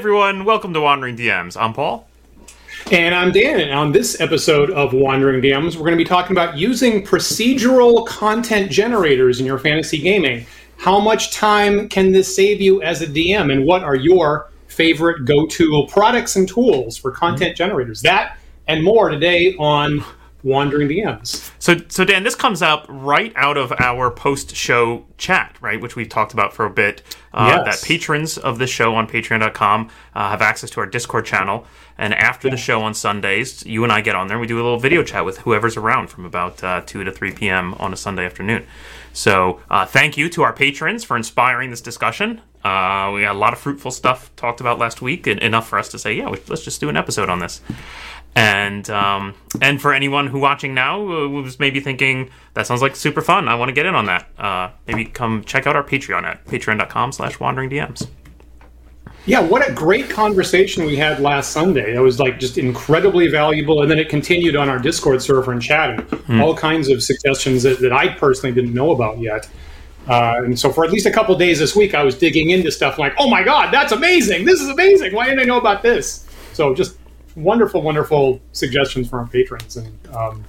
Everyone. Welcome to Wandering DMs. I'm Paul. And I'm Dan, and on this episode of Wandering DMs, we're going to be talking about using procedural content generators in your fantasy gaming. How much time can this save you as a DM, and what are your favorite go to products and tools for content mm-hmm. generators? That and more today on Wandering DMs. So, so Dan, this comes up right out of our post-show chat, right, which we've talked about for a bit. Uh, Yes. That patrons of this show on Patreon.com uh, have access to our Discord channel, and after the show on Sundays, you and I get on there. and We do a little video chat with whoever's around from about uh, two to three p.m. on a Sunday afternoon. So, uh, thank you to our patrons for inspiring this discussion. Uh, we got a lot of fruitful stuff talked about last week, and enough for us to say, yeah, let's just do an episode on this. And um, and for anyone who watching now uh, was maybe thinking that sounds like super fun, I want to get in on that. Uh, maybe come check out our Patreon at patreon.com/slash wandering DMs. Yeah, what a great conversation we had last Sunday. It was like just incredibly valuable. And then it continued on our Discord server and chat. And all kinds of suggestions that, that I personally didn't know about yet. Uh, and so for at least a couple days this week, I was digging into stuff like, oh my God, that's amazing. This is amazing. Why didn't I know about this? So just wonderful, wonderful suggestions from our patrons. And um,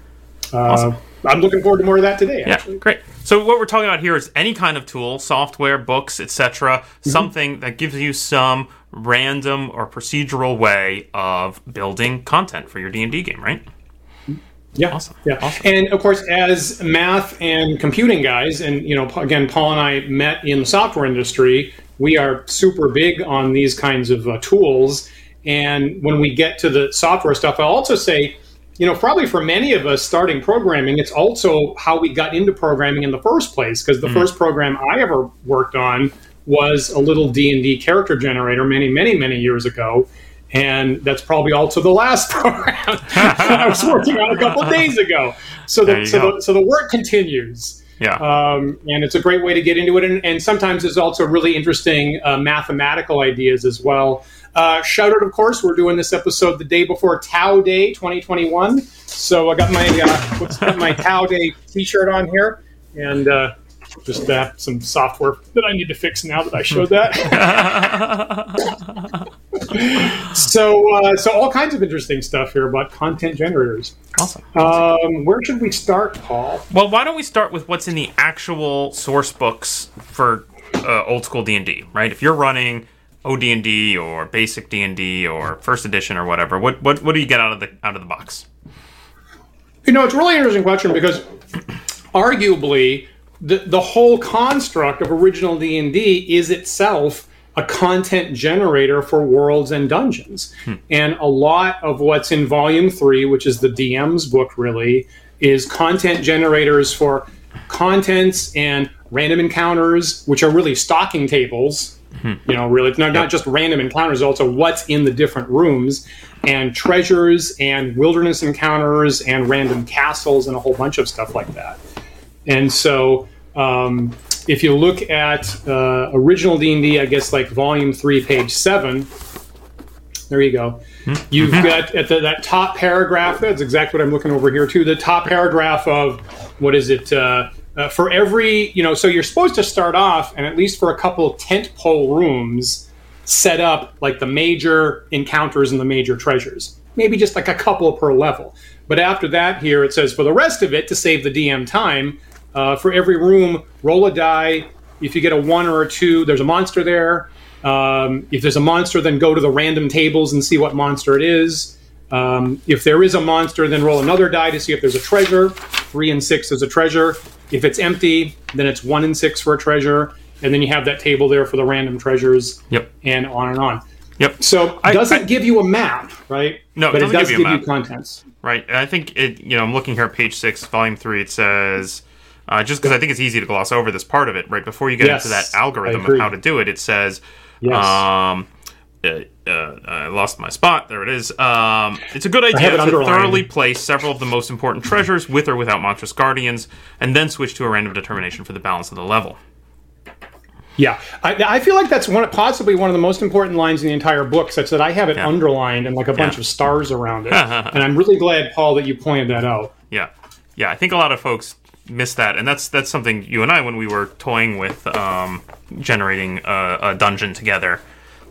uh, Awesome. I'm looking forward to more of that today, Yeah, actually. great. So what we're talking about here is any kind of tool, software, books, etc., something that gives you some random or procedural way of building content for your D&D game, right? Yeah, Awesome. yeah. Awesome. And of course, as math and computing guys, and you know, again, Paul and I met in the software industry. We are super big on these kinds of uh, tools. And when we get to the software stuff, I'll also say, you know, probably for many of us starting programming, it's also how we got into programming in the first place. Because the first program I ever worked on was a little D and D character generator many, many, many years ago. And that's probably also the last program I was working on a couple days ago. So the, so, go. the, so the work continues. Yeah. Um, and it's a great way to get into it. And, and sometimes there's also really interesting uh, mathematical ideas as well. Uh, shout out, of course, we're doing this episode the day before Tau Day 2021. So I got my uh, got my Tau Day T-shirt on here, and uh, just uh, some software that I need to fix now that I showed that. so, uh, so all kinds of interesting stuff here about content generators. awesome. Um, where should we start, Paul? Well, why don't we start with what's in the actual source books for uh, old school D and D, right? If you're running OD&D or basic D&D or first edition or whatever, what what what do you get out of the out of the box? You know, it's a really interesting question because arguably the, the whole construct of original D&D is itself a content generator for worlds and dungeons. Hmm. And a lot of what's in volume 3, which is the DM's book really, is content generators for contents and random encounters, which are really stocking tables. You know, really, it's not, not just random encounters, also what's in the different rooms, and treasures, and wilderness encounters, and random castles, and a whole bunch of stuff like that. And so, um, if you look at uh, original D&D, I guess like volume 3, page 7, there you go. You've got at the, that top paragraph, that's exactly what I'm looking over here too, the top paragraph of, what is it, uh, uh, for every, you know, so you're supposed to start off, and at least for a couple tent pole rooms, set up like the major encounters and the major treasures. Maybe just like a couple per level. But after that, here it says for the rest of it, to save the DM time, uh, for every room, roll a die. If you get a one or a two, there's a monster there. Um, if there's a monster, then go to the random tables and see what monster it is. Um, if there is a monster, then roll another die to see if there's a treasure. Three and six is a treasure. If it's empty, then it's one in six for a treasure. And then you have that table there for the random treasures Yep. and on and on. Yep. So it doesn't I- give you a map, right? No, it but it doesn't does give you a give you contents. Right. I think it, you know, I'm looking here at page six, volume three, it says, uh, just because I think it's easy to gloss over this part of it, right? Before you get Yes, into that algorithm of how to do it, it says, Yes. um, uh, uh, I lost my spot. There it is. Um, it's a good idea to thoroughly place several of the most important treasures with or without monstrous guardians, and then switch to a random determination for the balance of the level. Yeah, I, I feel like that's one, possibly one of the most important lines in the entire book, such that I have it underlined and like a bunch Yeah. of stars around it. and I'm really glad, Paul, that you pointed that out. Yeah, yeah. I think a lot of folks miss that, and that's that's something you and I, when we were toying with um, generating a, a dungeon together,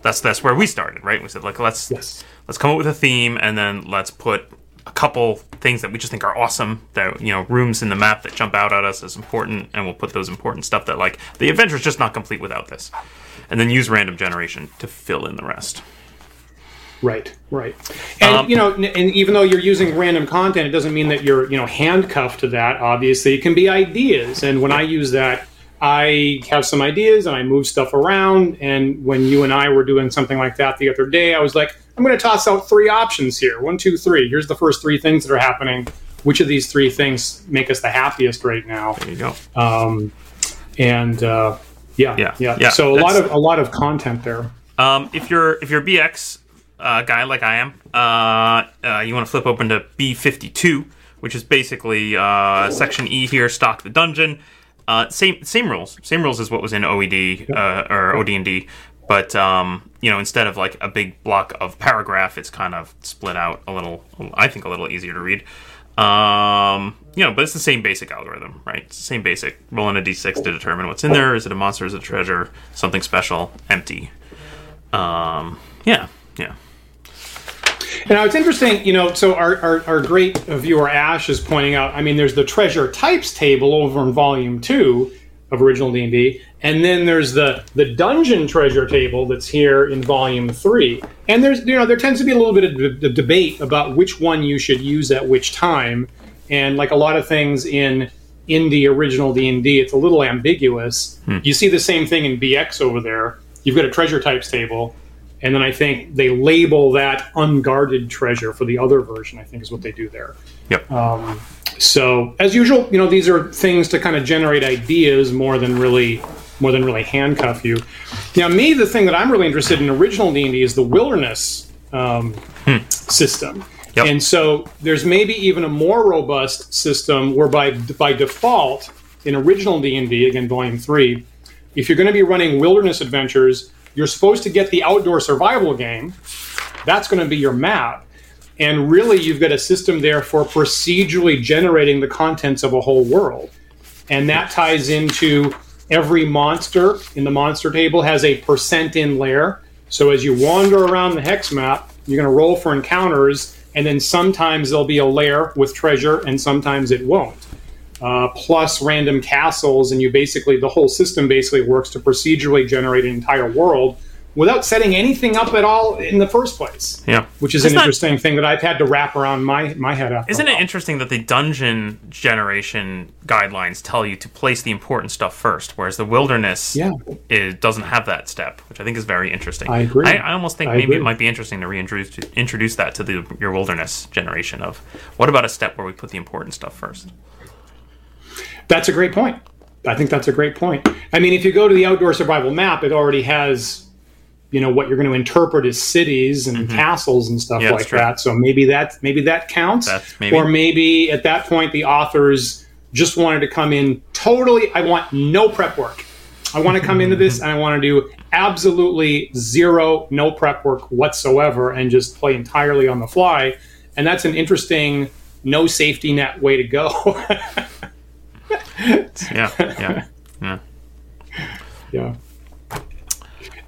that's that's where we started, right? We said like let's Yes. let's come up with a theme, and then let's put a couple things that we just think are awesome that you know rooms in the map that jump out at us as important and we'll put those important stuff that like the adventure is just not complete without this and then use random generation to fill in the rest Right, right. And Um, you know, and even though you're using random content, it doesn't mean that you're you know handcuffed to that. Obviously, it can be ideas. And when I use that, I have some ideas and I move stuff around. And when you and I were doing something like that the other day, I was like, I'm going to toss out three options here. One, two, three. Here's the first three things that are happening. Which of these three things make us the happiest right now? there you go Um, and uh, yeah, Yeah, yeah, yeah, So a lot of a lot of content there. Um, if you're if you're a BX uh, guy like I am, uh, uh, you want to flip open to B52, which is basically uh, section E here, stock the dungeon. Uh, same same rules, same rules as what was in OED uh, or OD&D, but um, you know instead of like a big block of paragraph, it's kind of split out a little. I think a little easier to read. Um, you know, but it's the same basic algorithm, right? It's the same basic. Rolling a d6 to determine what's in there. Is it a monster? Is it a treasure? Something special? Empty? Um, yeah, yeah. Now it's interesting, you know. So our, our, our great viewer Ash is pointing out. I mean, there's the treasure types table over in Volume Two of original D and then there's the the dungeon treasure table that's here in Volume Three. And there's you know there tends to be a little bit of d- debate about which one you should use at which time, and like a lot of things in in the original D and D, it's a little ambiguous. Hmm. You see the same thing in BX over there. You've got a treasure types table, and then I think they label that unguarded treasure for the other version. I think is what they do there. Yep. So as usual, you know these are things to kind of generate ideas more than really more than really handcuff you. Now, me, the thing that I'm really interested in original D and D is the wilderness um, system. Yep. And so there's maybe even a more robust system whereby by default in original D&D again volume 3 if you're going to be running wilderness adventures you're supposed to get the outdoor survival game. That's going to be your map. And really you've got a system there for procedurally generating the contents of a whole world. And that ties into every monster in the monster table has a percent in lair. So as you wander around the hex map you're going to roll for encounters and then sometimes there'll be a lair with treasure and sometimes it won't uh, plus random castles and you basically the whole system basically works to procedurally generate an entire world without setting anything up at all in the first place Yeah. which is It's an not- interesting thing that I've had to wrap around my my head after. Isn't it interesting that the dungeon generation guidelines tell you to place the important stuff first, whereas the wilderness Yeah. it doesn't have that step, which I think is very interesting. I agree. I, I almost think I maybe agree. it might be interesting to reintroduce introduce that to the your wilderness generation of what about a step where we put the important stuff first? That's a great point. I think that's a great point. I mean, if you go to the outdoor survival map, it already has, you know, what you're going to interpret as cities and castles and stuff Mm-hmm. Yeah, like that. So maybe that maybe that counts. Maybe. Or maybe at that point the authors just wanted to come in totally. I want no prep work. I want to come into this and I want to do absolutely zero, no prep work whatsoever, and just play entirely on the fly. And that's an interesting, no safety net way to go. Yeah, yeah, yeah. yeah.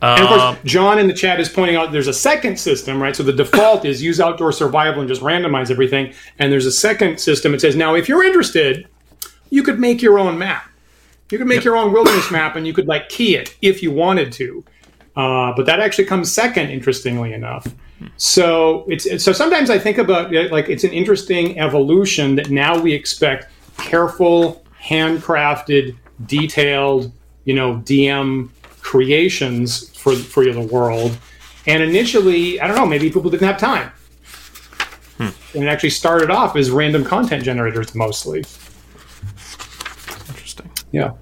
And of course, Um, John in the chat is pointing out there's a second system, right? So the default is use outdoor survival and just randomize everything. And there's a second system. It says now, if you're interested, you could make your own map. You could make your own wilderness map, and you could like key it if you wanted to. Uh, but that actually comes second, interestingly enough. So it's, it's so sometimes I think about it like it's an interesting evolution that now we expect careful, handcrafted, detailed, you know, DM creations for for the world. And initially, I don't know, maybe people didn't have time. And it actually started off as random content generators mostly. interesting. Yeah,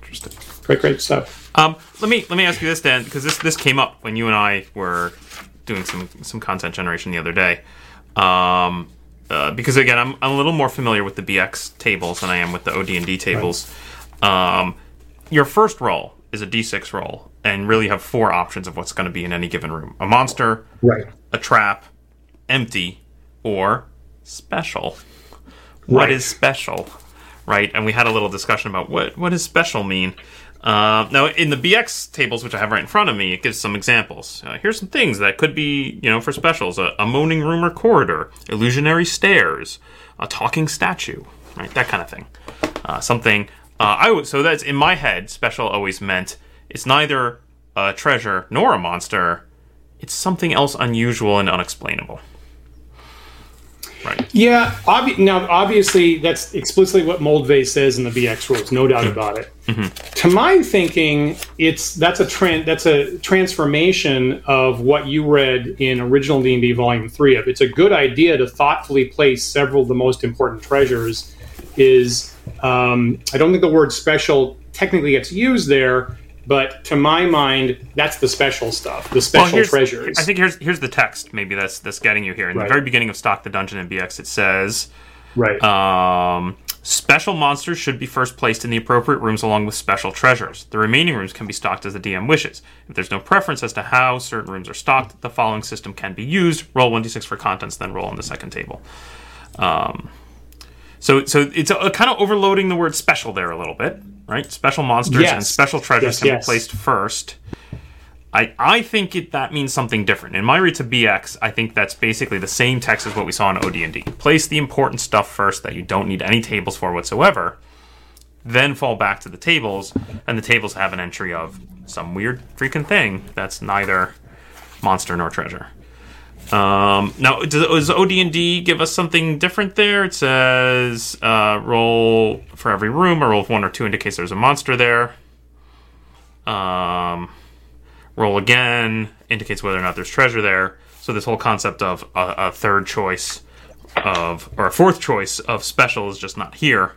Interesting. great, great stuff. Um, let me let me ask you this, Dan, because this this came up when you and I were doing some some content generation the other day. Um, uh, because again, I'm, I'm a little more familiar with the BX tables than I am with the OD&D tables. Um, your first roll is a D6 roll, and really have four options of what's going to be in any given room: a monster, Right. a trap, empty, or special. What Right. is special, right? And we had a little discussion about what what does special mean. Uh, now, in the BX tables, which I have right in front of me, it gives some examples. Uh, here's some things that could be, you know, for specials: a, a moaning room or corridor, illusionary stairs, a talking statue, right? That kind of thing. Uh, something. Uh, I would. So that's in my head. Special always meant it's neither a treasure nor a monster. It's something else unusual and unexplainable. Right. Yeah. Now, obviously, that's explicitly what Moldvay says in the BX rules. No doubt about it. To my thinking, it's that's a tran- that's a transformation of what you read in original D and D Volume Three. Of it's a good idea to thoughtfully place several of the most important treasures. Is um, I don't think the word special technically gets used there, but to my mind, that's the special stuff, the special here's- treasures. I think here's here's the text. Maybe that's that's getting you here. In Right. the very beginning of Stock the Dungeon in BX, it says right. um, special monsters should be first placed in the appropriate rooms along with special treasures. The remaining rooms can be stocked as the DM wishes. If there's no preference as to how certain rooms are stocked, the following system can be used: roll one d6 for contents, then roll on the second table. Um, so so it's a, kind of overloading the word special there a little bit, right? Special monsters Yes. and special treasures Yes, can yes. be placed first. I, I think it, that means something different. In my read to BX, I think that's basically the same text as what we saw in OD&D. Place the important stuff first that you don't need any tables for whatsoever, then fall back to the tables, and the tables have an entry of some weird freaking thing that's neither monster nor treasure. Um, now, does, does OD&D give us something different there? It says uh, roll for every room, or roll one or two indicates there's a monster there. Um, roll again indicates whether or not there's treasure there. So this whole concept of a, a third choice of or a fourth choice of special is just not here,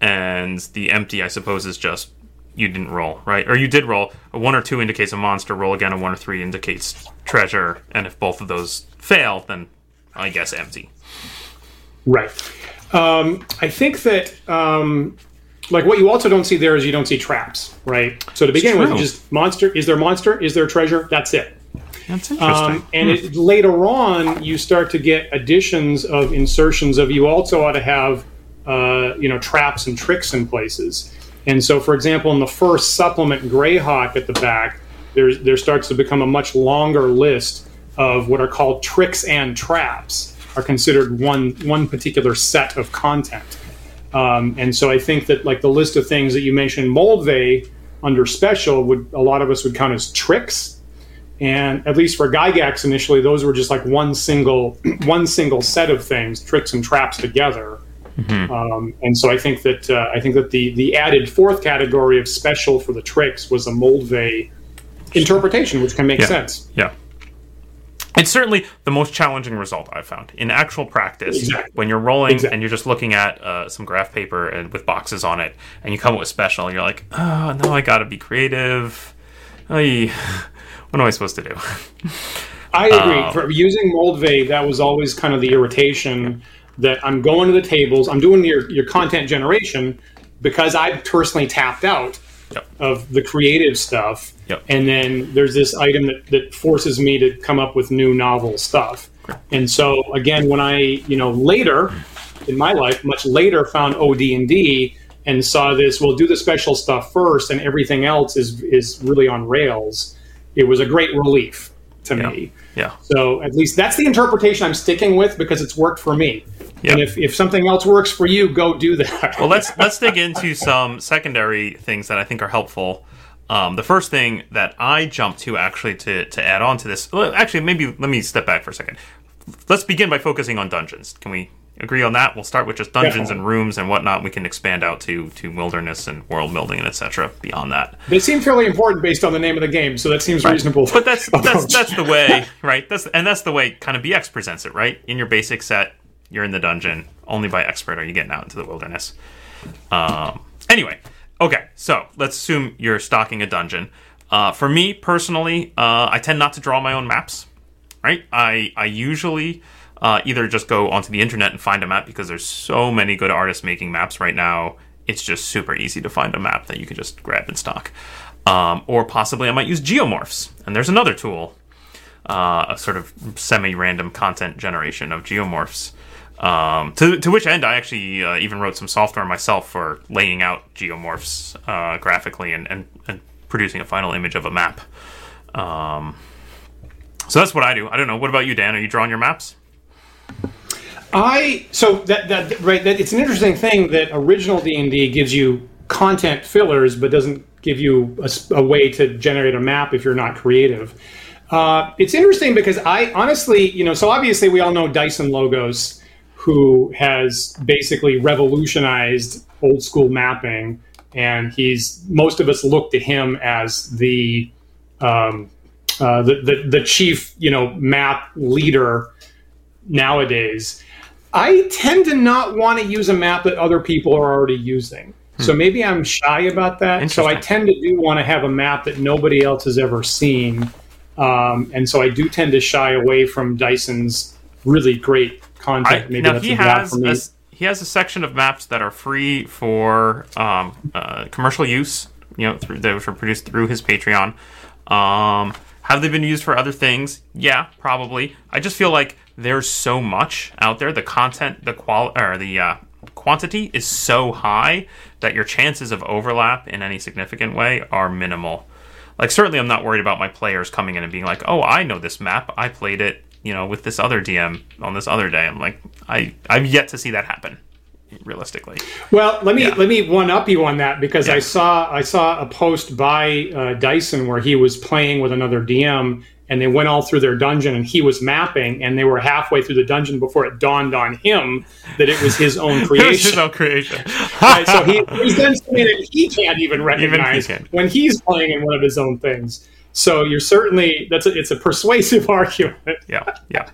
and the empty, I suppose, is just you didn't roll right, or you did roll. A one or two indicates a monster. Roll again. A one or three indicates treasure, and if both of those fail, then I guess empty. Right. Um, I think that, um, like, what you also don't see there is you don't see traps, right? So to begin with, just monster. Is there monster? Is there treasure? That's it. That's interesting. Um, and it, later on, you start to get additions of insertions of you also ought to have, uh, you know, traps and tricks in places. And so, for example, in the first supplement, Greyhawk at the back, there's, there starts to become a much longer list of what are called tricks and traps are considered one one particular set of content. Um, and so I think that like the list of things that you mentioned, Moldvay under special would a lot of us would count as tricks. And at least for Gygax initially, those were just like one single one single set of things, tricks and traps together. Um, and so I think that uh, I think that the the added fourth category of special for the tricks was a Moldvay interpretation, which can make Yeah. sense. Yeah. It's certainly the most challenging result I've found in actual practice. Exactly. When you're rolling Exactly. and you're just looking at uh, some graph paper and with boxes on it, and you come up with special, and you're like, oh, no, I gotta be creative. Oy, what am I supposed to do? I agree. Oh. For using Moldvay, that was always kind of the irritation that I'm going to the tables, I'm doing your, your content generation because I personally tapped out Yep. of the creative stuff. Yep. And then there's this item that, that forces me to come up with new novel stuff. And so again, when I, you know, later in my life, much later found OD&D and saw this, well, do the special stuff first and everything else is, is really on rails. It was a great relief to Yeah. me. Yeah. So at least that's the interpretation I'm sticking with because it's worked for me. Yeah. And if, if something else works for you, go do that. Well, let's let's dig into some secondary things that I think are helpful. Um, the first thing that I jumped to actually to to add on to this, well, actually, maybe let me step back for a second. Let's begin by focusing on dungeons. Can we agree on that? We'll start with just dungeons and rooms and whatnot. We can expand out to to wilderness and world building and etc. Beyond that. they seem fairly important based on the name of the game, so that seems reasonable. But that's that's that's the way, right? That's and that's the way kind of BX presents it, right? In your basic set, you're in the dungeon. Only by expert are you getting out into the wilderness. Um, anyway, Okay, so let's assume you're stocking a dungeon. Uh, for me personally, uh, I tend not to draw my own maps. Right? I I usually uh, either just go onto the internet and find a map because there's so many good artists making maps right now. It's just super easy to find a map that you can just grab and stock. Um, or possibly I might use geomorphs, and there's another tool, uh, a sort of semi-random content generation of geomorphs. Um, to, to which end, I actually uh, even wrote some software myself for laying out geomorphs uh, graphically and, and, and, producing a final image of a map. Um, so that's what I do. I don't know. What about you, Dan? Are you drawing your maps? I so that that right that it's an interesting thing that original D and D gives you content fillers, but doesn't give you a, a, way to generate a map if you're not creative. Uh, it's interesting because I honestly, you know, so obviously we all know Dyson Logos, who has basically revolutionized old school mapping, and he's most of us look to him as the um, uh, the, the the chief, you know, map leader nowadays. I tend to not want to use a map that other people are already using. Hmm. So maybe I'm shy about that. So I tend to do want to have a map that nobody else has ever seen. Um, and so I do tend to shy away from Dyson's really great content. I, maybe now he has a, he has a section of maps that are free for um, uh, commercial use. You know, through, that were produced through his Patreon. Um, have they been used for other things? Yeah, probably. I just feel like there's so much out there. The content, the qual, or the uh, quantity is so high that your chances of overlap in any significant way are minimal. Like certainly, I'm not worried about my players coming in and being like, "Oh, I know this map. I played it, you know, with this other DM on this other day." I'm like, I I've yet to see that happen realistically. Well, let me yeah. let me one up you on that because yeah. I saw I saw a post by uh, Dyson where he was playing with another DM and they went all through their dungeon and he was mapping and they were halfway through the dungeon before it dawned on him that it was his own creation. his own creation. right, so he presents something that he can't even recognize even he when he's playing in one of his own things. So you're certainly that's a, it's a persuasive argument. yeah, yeah.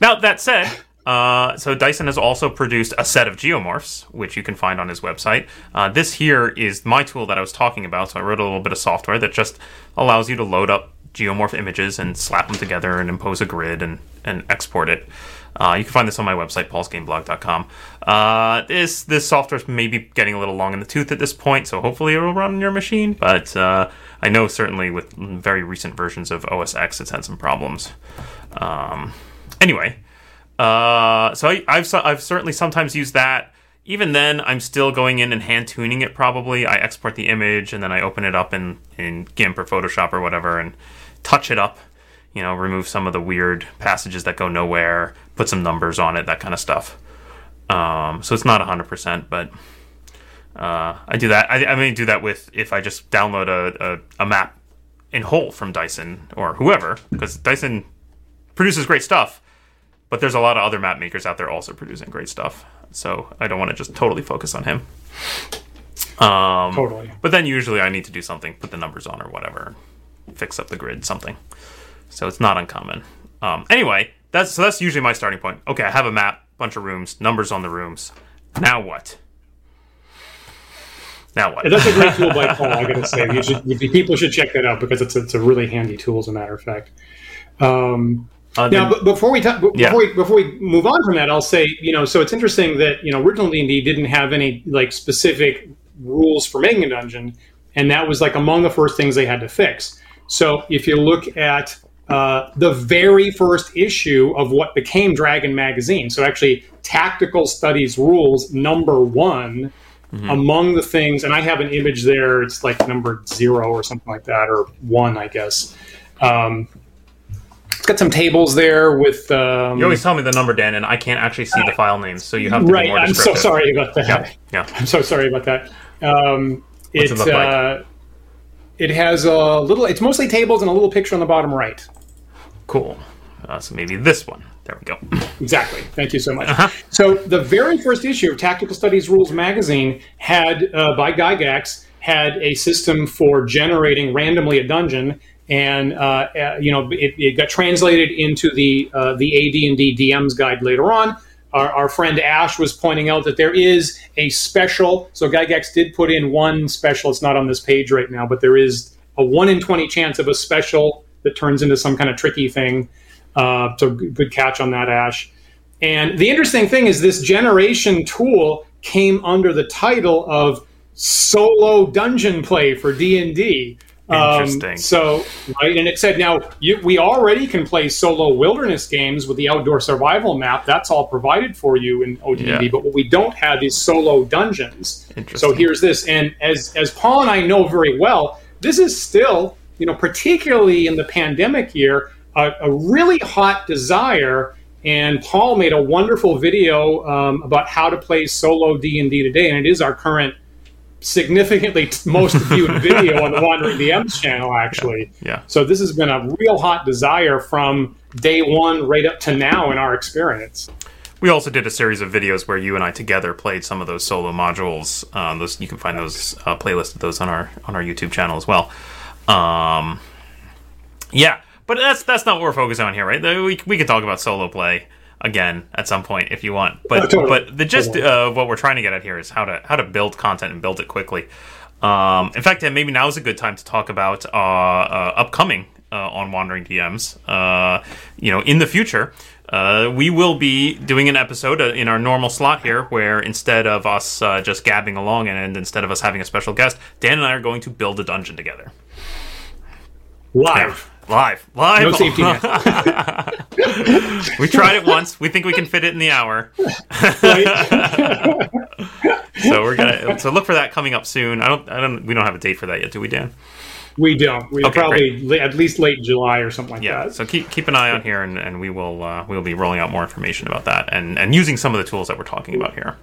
Now that said, uh, so Dyson has also produced a set of geomorphs, which you can find on his website. Uh, this here is my tool that I was talking about. So I wrote a little bit of software that just allows you to load up geomorph images and slap them together and impose a grid and, and export it. Uh, you can find this on my website, paulsgameblog.com. Uh, this this software is maybe getting a little long in the tooth at this point, so hopefully it will run on your machine. But uh, I know certainly with very recent versions of OS X, it's had some problems. Um, anyway, uh, so I, have I've certainly sometimes used that. Even then, I'm still going in and hand tuning it. Probably, I export the image and then I open it up in in GIMP or Photoshop or whatever and touch it up. You know, remove some of the weird passages that go nowhere, put some numbers on it, that kind of stuff. Um, so it's not 100%, but uh, I do that. I, I may do that with if I just download a, a, a map in whole from Dyson or whoever, because Dyson produces great stuff but there's a lot of other map makers out there also producing great stuff. So I don't want to just totally focus on him. Um, totally. But then usually I need to do something, put the numbers on or whatever, fix up the grid, something. So it's not uncommon. Um, anyway, that's so that's usually my starting point. Okay, I have a map, bunch of rooms, numbers on the rooms. Now what? Now what? that's a great tool by Paul. I gotta say, should, people should check that out because it's a, it's a really handy tool, as a matter of fact. Um, uh, now, but before we talk, before yeah. we before we move on from that, I'll say you know, so it's interesting that you know, original D and D didn't have any like specific rules for making a dungeon, and that was like among the first things they had to fix. So if you look at uh, the very first issue of what became Dragon Magazine, so actually Tactical Studies Rules number one. Mm-hmm. Among the things, and I have an image there. It's like number zero or something like that, or one, I guess. Um, it's got some tables there with. Um, you always tell me the number, Dan, and I can't actually see the file names, so you have to right, be more I'm so sorry about that. Yeah, yeah. I'm so sorry about that. Um, it, look uh, like? It has a little. It's mostly tables and a little picture on the bottom right. Cool. Uh, so maybe this one. There we go. Exactly. Thank you so much. Uh-huh. So the very first issue of Tactical Studies Rules magazine had, uh, by Gygax, had a system for generating randomly a dungeon and uh, uh, you know it, it, got translated into the uh, the AD and D DM's guide later on. Our, our friend Ash was pointing out that there is a special. So Gygax did put in one special. It's not on this page right now, but there is a one in twenty chance of a special that turns into some kind of tricky thing. Uh, so good good catch on that, Ash. And the interesting thing is this generation tool came under the title of solo dungeon play for D&D. Interesting. Um, so, right, and it said now you, we already can play solo wilderness games with the outdoor survival map. That's all provided for you in OD&D. Yeah. But what we don't have is solo dungeons. So here's this, and as as Paul and I know very well, this is still, you know, particularly in the pandemic year, a, a really hot desire. And Paul made a wonderful video um, about how to play solo D and D today, and it is our current significantly most viewed video on the Wandering DMs channel, actually. Yeah. So this has been a real hot desire from day one right up to now in our experience. We also did a series of videos where you and I together played some of those solo modules. Um, those you can find those uh, playlists of those on our on our YouTube channel as well. Um, yeah, but that's that's not what we're focusing on here, right? We we could talk about solo play again at some point if you want, but Oh, totally. but the gist of what we're trying to get at here is how to how to build content and build it quickly. Um, in fact, maybe now is a good time to talk about uh, uh, upcoming uh, on Wandering DMs. Uh, you know, in the future, uh, we will be doing an episode uh, in our normal slot here, where instead of us uh, just gabbing along and, and instead of us having a special guest, Dan and I are going to build a dungeon together. Live. Live, live. No safety net. we tried it once. We think we can fit it in the hour. So we're gonna. So look for that coming up soon. I don't. I don't. We don't have a date for that yet, do we, Dan? we don't. We Okay, probably at least late July or something like Yeah. that. So keep keep an eye on here, and, and we will uh, we will be rolling out more information about that, and and using some of the tools that we're talking about here.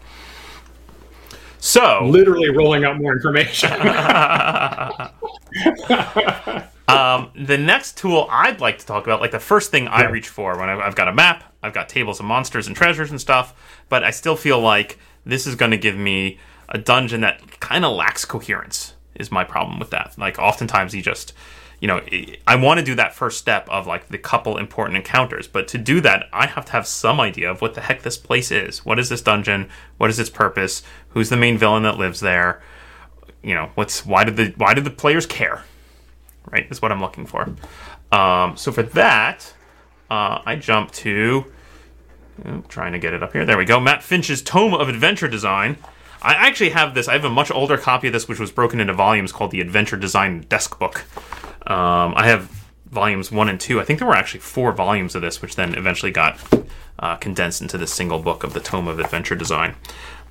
So Literally rolling out more information. um, the next tool I'd like to talk about, like the first thing I reach for when I've, I've got a map, I've got tables of monsters and treasures and stuff, but I still feel like this is going to give me a dungeon that kind of lacks coherence. Is my problem with that? Like oftentimes you just, you know, I- I want to do that first step of like the couple important encounters, but to do that, I have to have some idea of what the heck this place is. What is this dungeon? What is its purpose? Who's the main villain that lives there? You know, what's why did the why did the players care? Right? Is what I'm looking for. Um, so for that, uh, I jump to oh, trying to get it up here. There we go. Matt Finch's Tome of Adventure Design. I actually have this. I have a much older copy of this, which was broken into volumes called the Adventure Design Desk Book. Um, I have volumes one and two. I think there were actually four volumes of this, which then eventually got uh, condensed into this single book of the Tome of Adventure Design.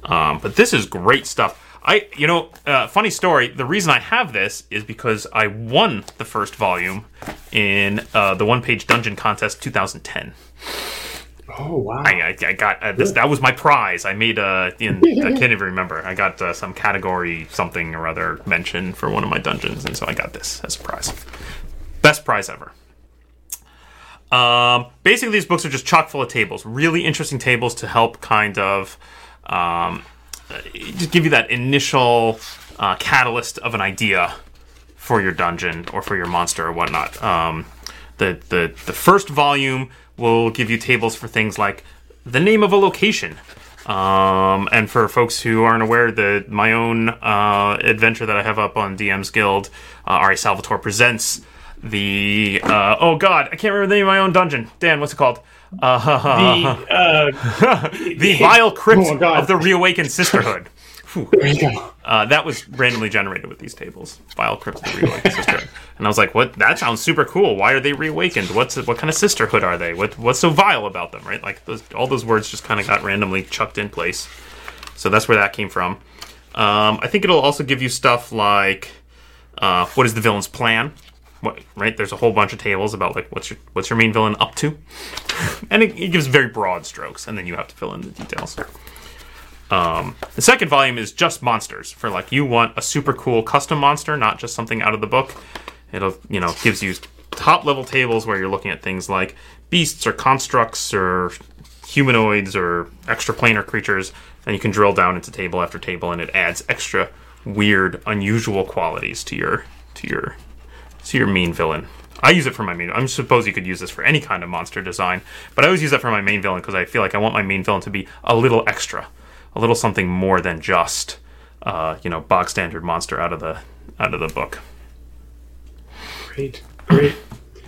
Um, but this is great stuff. I, you know, uh, funny story. The reason I have this is because I won the first volume in uh, the one-page dungeon contest 2010. oh wow. I, I, I got uh, this. That was my prize. I made uh, in I can't even remember. I got uh, some category something or other mention for one of my dungeons, and so I got this as a prize. Best prize ever. Um, basically, these books are just chock full of tables. Really interesting tables to help kind of um, just give you that initial uh, catalyst of an idea for your dungeon or for your monster or whatnot. Um, the, the the first volume will give you tables for things like the name of a location. Um, and for folks who aren't aware, the my own uh, adventure that I have up on DM's Guild, uh, Ari Salvatore presents the uh, oh god, I can't remember the name of my own dungeon. Dan, what's it called? Uh, The, uh, the Vile Crypt Oh, of the Reawakened Sisterhood. There you go. Uh, that was randomly generated with these tables. Vile Crypt of the Reawakened Sisterhood. And I was like, "What? That sounds super cool. Why are they reawakened? What's what kind of sisterhood are they? What what's so vile about them? Right? Like those, all those words just kind of got randomly chucked in place. So that's where that came from. Um, I think it'll also give you stuff like uh, what is the villain's plan? What, right? There's a whole bunch of tables about like what's your what's your main villain up to, and it, it gives very broad strokes, and then you have to fill in the details. Um, the second volume is just monsters for like you want a super cool custom monster, not just something out of the book. It'll you know gives you top level tables where you're looking at things like beasts or constructs or humanoids or extraplanar creatures, and you can drill down into table after table, and it adds extra weird, unusual qualities to your to your to your main villain. I use it for my main. I suppose you could use this for any kind of monster design, but I always use that for my main villain because I feel like I want my main villain to be a little extra, a little something more than just, uh, you know, bog standard monster out of the out of the book. Great, great.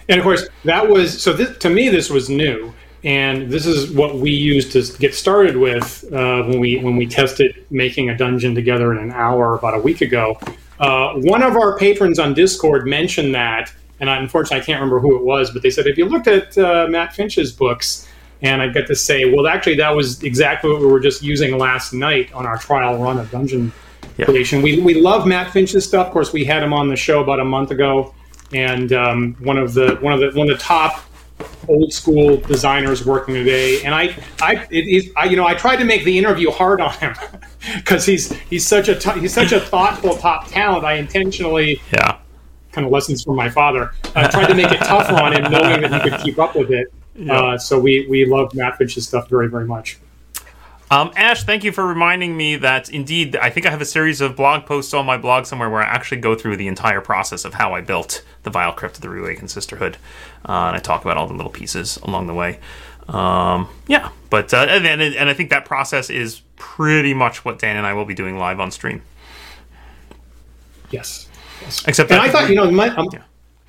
And of course, that was so. This, to me, this was new, and this is what we used to get started with uh, when we when we tested making a dungeon together in an hour about a week ago. Uh, one of our patrons on Discord mentioned that, and I, unfortunately, I can't remember who it was, but they said if you looked at uh, Matt Finch's books, and I get to say, well, actually, that was exactly what we were just using last night on our trial run of dungeon Yeah. creation. We we love Matt Finch's stuff. Of course, we had him on the show about a month ago, and um, one of the one of the one of the top old school designers working today. And I I it is I you know I tried to make the interview hard on him because he's he's such a t- he's such a thoughtful top talent. I intentionally Yeah. kind of lessons from my father. I tried to make it tougher on him, knowing that he could keep up with it. Uh, so we we love Matt Finch's stuff very very much. Um, Ash, thank you for reminding me that indeed, I think I have a series of blog posts on my blog somewhere where I actually go through the entire process of how I built the Vile Crypt of the Reawakened Sisterhood. Uh, and I talk about all the little pieces along the way. Um, yeah, but, uh, and, and, and I think that process is pretty much what Dan and I will be doing live on stream. Yes. yes. Except and I thought you know my, um,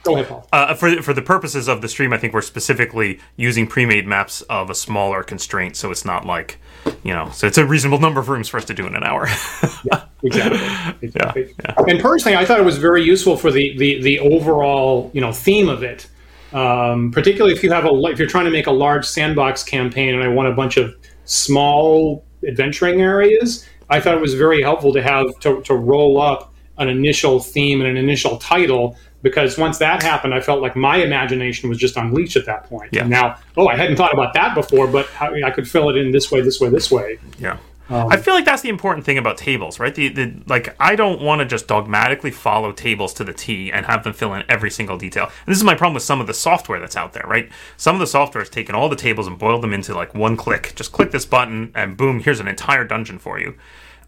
go ahead, Paul. Uh, for for the purposes of the stream, I think we're specifically using pre-made maps of a smaller constraint, so it's not like, you know, so it's a reasonable number of rooms for us to do in an hour. exactly. exactly. yeah. And personally, I thought it was very useful for the the, the overall you know theme of it. Um, particularly if you have a if you're trying to make a large sandbox campaign, and I want a bunch of small adventuring areas. I thought it was very helpful to have to, to roll up an initial theme and an initial title because once that happened, I felt like my imagination was just unleashed at that point. Yeah. And now, oh, I hadn't thought about that before, but how, I could fill it in this way, this way, this way. Yeah. Um, I feel like that's the important thing about tables, right? The, the like I don't want to just dogmatically follow tables to the T and have them fill in every single detail. And this is my problem with some of the software that's out there, right? Some of the software has taken all the tables and boiled them into like one click. Just click this button and boom, here's an entire dungeon for you.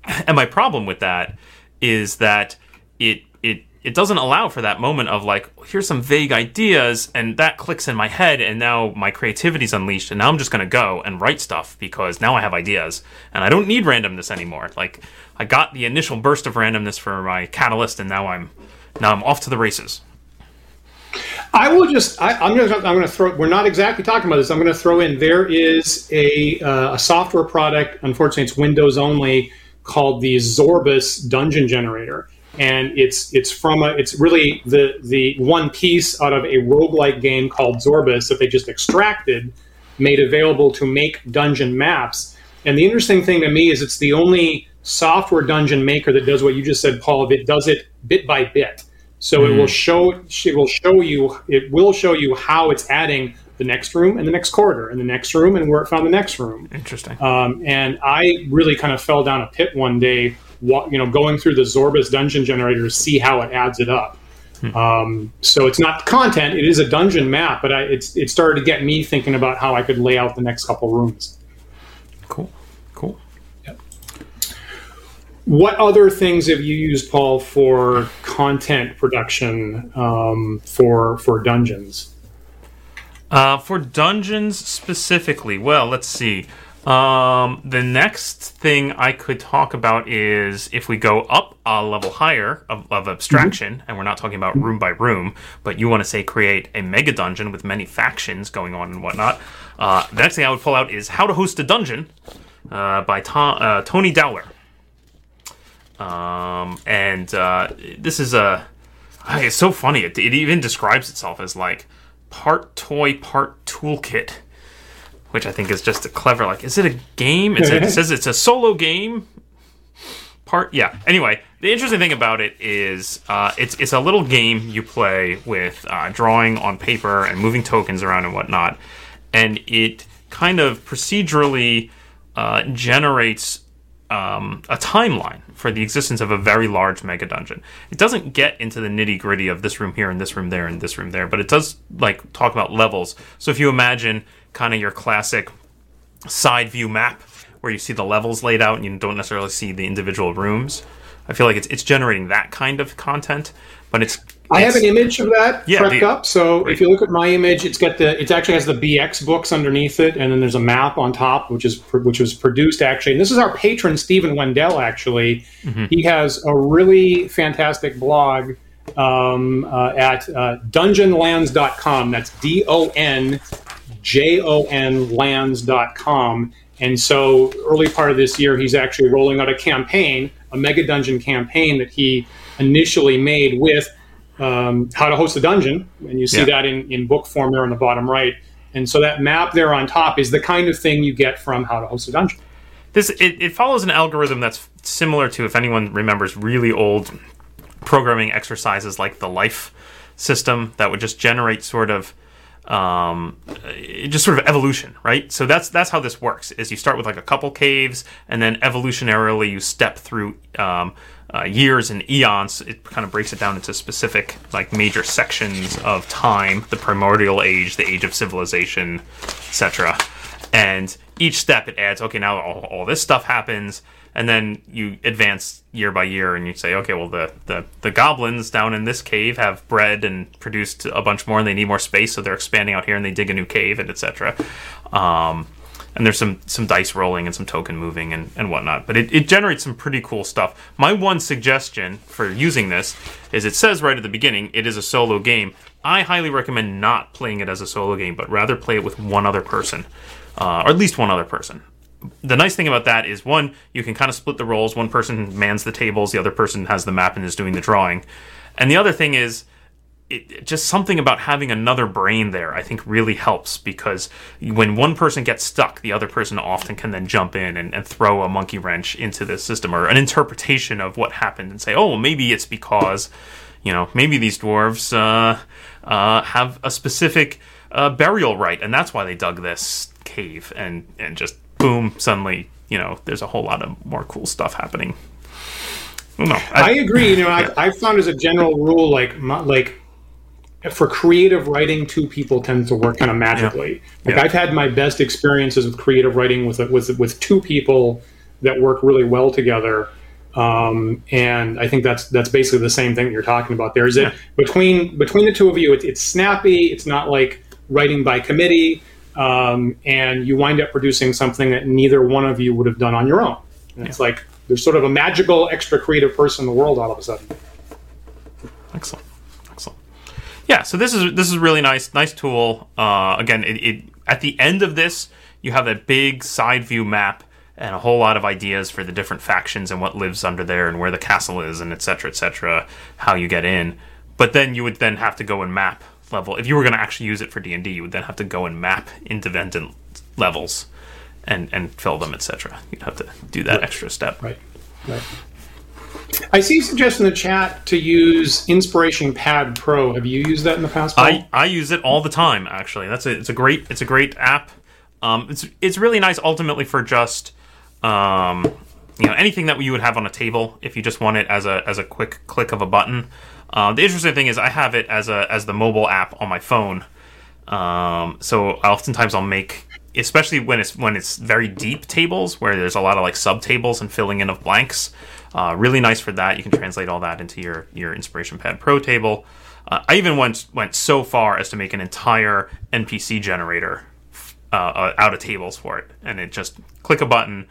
And my problem with that is that it it doesn't allow for that moment of like here's some vague ideas and that clicks in my head and now my creativity's unleashed and now I'm just going to go and write stuff because now I have ideas and I don't need randomness anymore. Like I got the initial burst of randomness for my catalyst and now I'm now I'm off to the races. I will just. I, I'm going to. I'm going to throw. We're not exactly talking about this. I'm going to throw in. There is a uh, a software product. Unfortunately, it's Windows only. Called the Zorbus Dungeon Generator, and it's it's from a. It's really the the one piece out of a roguelike game called Zorbus that they just extracted, made available to make dungeon maps. And the interesting thing to me is it's the only software dungeon maker that does what you just said, Paul. It does it bit by bit. So it will show it will show you it will show you how it's adding the next room and the next corridor and the next room and where it found the next room. Interesting. Um, and I really kind of fell down a pit one day, you know, going through the Zorbus dungeon generator to see how it adds it up. Um, so it's not content; it is a dungeon map. But I, it's it started to get me thinking about how I could lay out the next couple rooms. cool. Cool. What other things have you used, Paul, for content production um, for for dungeons? Uh, for dungeons specifically, well, let's see. Um, the next thing I could talk about is if we go up a level higher of, of abstraction, and we're not talking about room by room, but you want to say create a mega dungeon with many factions going on and whatnot. Uh, the next thing I would pull out is How to Host a Dungeon uh, by to- uh, Tony Dowler. Um, and uh, this is a. It's so funny. It, it even describes itself as like part toy, part toolkit, which I think is just a clever. Like, is it a game? It's a, it says it's a solo game. Part yeah. Anyway, the interesting thing about it is uh, it's it's a little game you play with uh, drawing on paper and moving tokens around and whatnot, and it kind of procedurally uh, generates um, a timeline for the existence of a very large mega dungeon. It doesn't get into the nitty gritty of this room here and this room there and this room there, but it does like talk about levels. So if you imagine kind of your classic side view map where you see the levels laid out and you don't necessarily see the individual rooms. I feel like it's it's generating that kind of content, but it's. I have an image of that Yeah, prepped the- up. So Great. if you look at my image, it's got the it actually has the BX books underneath it, and then there's a map on top, which is which was produced actually. And this is our patron Stephen Wendell. Actually, Mm-hmm. he has a really fantastic blog um, uh, at uh, dungeonlands.com. That's D O N J O N lands.com. And so, early part of this year, he's actually rolling out a campaign, a mega dungeon campaign that he initially made with um, how to host a dungeon. And you see Yeah. that in, in book form there on the bottom right. And so, that map there on top is the kind of thing you get from how to host a dungeon. this it, it follows an algorithm that's similar to if anyone remembers really old programming exercises like the life system that would just generate sort of um, just sort of evolution, right? So that's that's how this works. Is you start with like a couple caves, and then evolutionarily you step through um, uh, years and eons. It kind of breaks it down into specific like major sections of time: the primordial age, the age of civilization, etc. And each step it adds. Okay, now all, all this stuff happens, and then you advance year by year, and you say, okay, well the, the the goblins down in this cave have bred and produced a bunch more, and they need more space, so they're expanding out here, and they dig a new cave, and etc. Um, and there's some some dice rolling and some token moving and, and whatnot. But it, it generates some pretty cool stuff. My one suggestion for using this is it says right at the beginning it is a solo game. I highly recommend not playing it as a solo game, but rather play it with one other person, uh, or at least one other person the nice thing about that is one, you can kind of split the roles. One person mans the tables, the other person has the map and is doing the drawing. And the other thing is, it, just something about having another brain there, I think, really helps because when one person gets stuck, the other person often can then jump in and, and throw a monkey wrench into the system or an interpretation of what happened and say, oh, well, maybe it's because, you know, maybe these dwarves uh, uh, have a specific uh, burial rite, and that's why they dug this cave, and and just boom, suddenly, you know, there's a whole lot of more cool stuff happening. No, I agree. You know, I, I've found as a general rule, like my, like for creative writing, two people tend to work kind of magically. Like Yeah. I've had my best experiences with creative writing with with with two people that work really well together. Um, and I think that's that's basically the same thing that you're talking about. There is it between between the two of you. It's, it's snappy. It's not like writing by committee, um, and you wind up producing something that neither one of you would have done on your own. And It's like there's sort of a magical, extra creative person in the world all of a sudden. Excellent, excellent. Yeah, so this is this is really nice, nice tool. Uh, again, it, it at the end of this, you have a big side view map and a whole lot of ideas for the different factions and what lives under there and where the castle is and et cetera, et cetera, how you get in. But then you would then have to go and map level. If you were going to actually use it for D and D, you would then have to go and map independent levels and and fill them, etc. You'd have to do that extra step. Right. Right. I see you suggest in the chat to use Inspiration Pad Pro. Have you used that in the past? Paul? I, I use it all the time. Actually, that's a it's a great it's a great app. Um, it's it's really nice ultimately for just um, you know anything that you would have on a table if you just want it as a as a quick click of a button. Uh, the interesting thing is I have it as a as the mobile app on my phone. Um, so oftentimes I'll make, especially when it's when it's very deep tables where there's a lot of like sub tables and filling in of blanks. Uh, really nice for that. You can translate all that into your your Inspiration Pad Pro table. Uh, I even went went so far as to make an entire NPC generator uh, uh, out of tables for it, and it just click a button.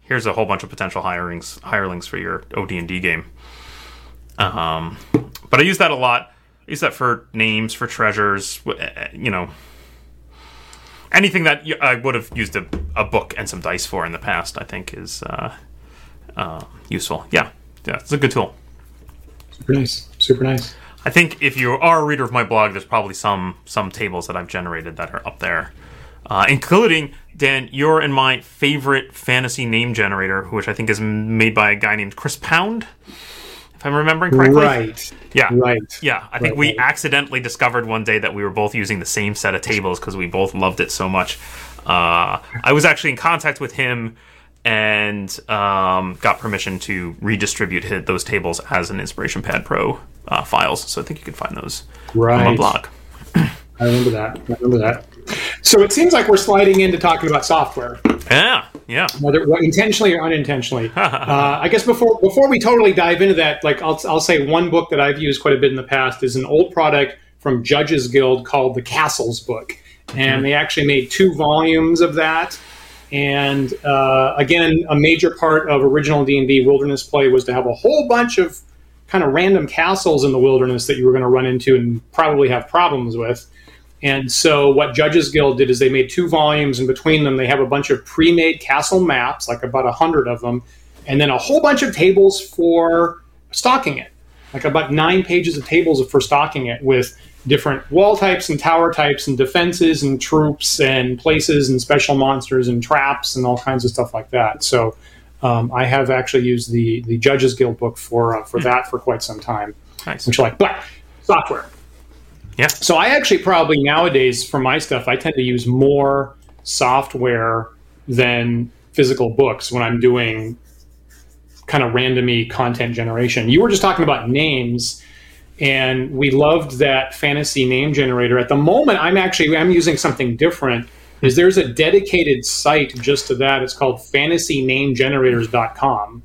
Here's a whole bunch of potential hirings hirelings for your OD&D game. Um, but I use that a lot. I use that for names, for treasures, uh, you know, anything that I would have used a, a book and some dice for in the past. I think is uh, uh, useful. Yeah, yeah, it's a good tool. Super nice. Super nice. I think if you are a reader of my blog, there's probably some some tables that I've generated that are up there, uh, including Dan, your and my favorite fantasy name generator, which I think is made by a guy named Chris Pound, if I'm remembering correctly. Right. Yeah. Right. Yeah, I think Right, we right. accidentally discovered one day that we were both using the same set of tables because we both loved it so much. Uh, I was actually in contact with him and um, got permission to redistribute hi- those tables as an Inspiration Pad Pro uh, files. So I think you can find those on my blog. I remember that. I remember that. So it seems like we're sliding into talking about software. Yeah, Yeah. whether intentionally or unintentionally. uh, I guess before before we totally dive into that, like I'll I'll say one book that I've used quite a bit in the past is an old product from Judges Guild called the Castles book, and they actually made two volumes of that. And uh, again, a major part of original D and D wilderness play was to have a whole bunch of kind of random castles in the wilderness that you were going to run into and probably have problems with. And so, what Judges Guild did is they made two volumes, and between them, they have a bunch of pre made castle maps, like about a hundred of them, and then a whole bunch of tables for stocking it, like about nine pages of tables for stocking it with different wall types and tower types and defenses and troops and places and special monsters and traps and all kinds of stuff like that. So, um, I have actually used the the Judges Guild book for uh, for that for quite some time, Nice. which I like. But software. Yeah. So I actually probably nowadays for my stuff I tend to use more software than physical books when I'm doing kind of randomy content generation. You were just talking about names and we loved that fantasy name generator. At the moment I'm actually I'm using something different. Is there's a dedicated site just to that. It's called fantasynamegenerators.com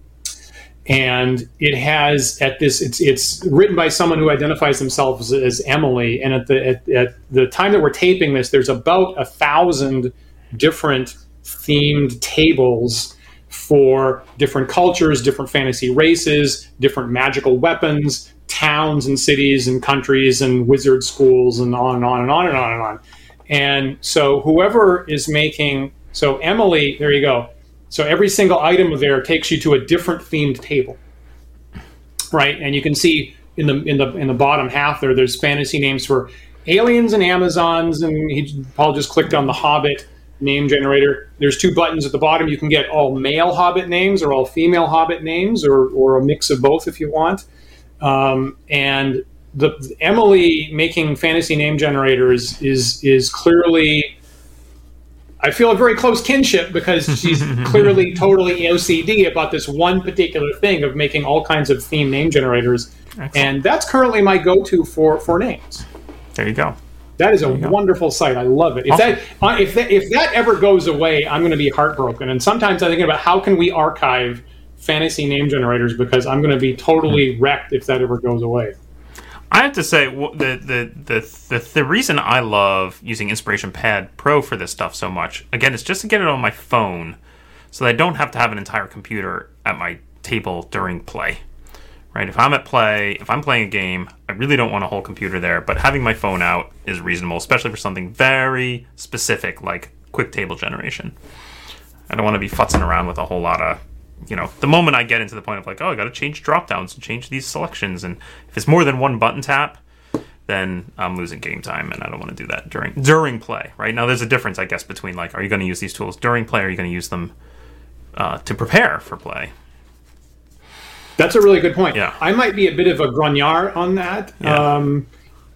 and it has at this it's it's written by someone who identifies themselves as Emily. And at the at, at the time that we're taping this there's about a thousand different themed tables for different cultures different fantasy races different magical weapons towns and cities and countries and wizard schools and on and on and on and on and on. And so whoever is making so Emily there you go so every single item there takes you to a different themed table, right? And you can see in the in the in the bottom half there, there's fantasy names for aliens and Amazons, and he, Paul just clicked on the Hobbit name generator. There's two buttons at the bottom. You can get all male Hobbit names or all female Hobbit names, or or a mix of both if you want. Um, and the Emily making fantasy name generators is is clearly I feel a very close kinship because she's clearly totally OCD about this one particular thing of making all kinds of theme name generators, Excellent. and that's currently my go-to for for names. There you go. That is a go. wonderful site. I love it. If Awesome. that uh, if that if that ever goes away, I'm going to be heartbroken. And sometimes I think about how can we archive fantasy name generators because I'm going to be totally Hmm. wrecked if that ever goes away. I have to say the, the the the the reason I love using Inspiration Pad Pro for this stuff so much, again, is just to get it on my phone, so that I don't have to have an entire computer at my table during play. Right? If I'm at play, if I'm playing a game, I really don't want a whole computer there, but having my phone out is reasonable, especially for something very specific like quick table generation. I don't want to be futzing around with a whole lot of, you know, the moment I get into the point of like, oh, I got to change drop downs and change these selections, and if it's more than one button tap, then I'm losing game time, and I don't want to do that during during play. Right now, there's a difference, I guess, between like, are you going to use these tools during play, or are you going to use them uh, to prepare for play? That's a really good point. Yeah. I might be a bit of a grognard on that. Yeah. Um,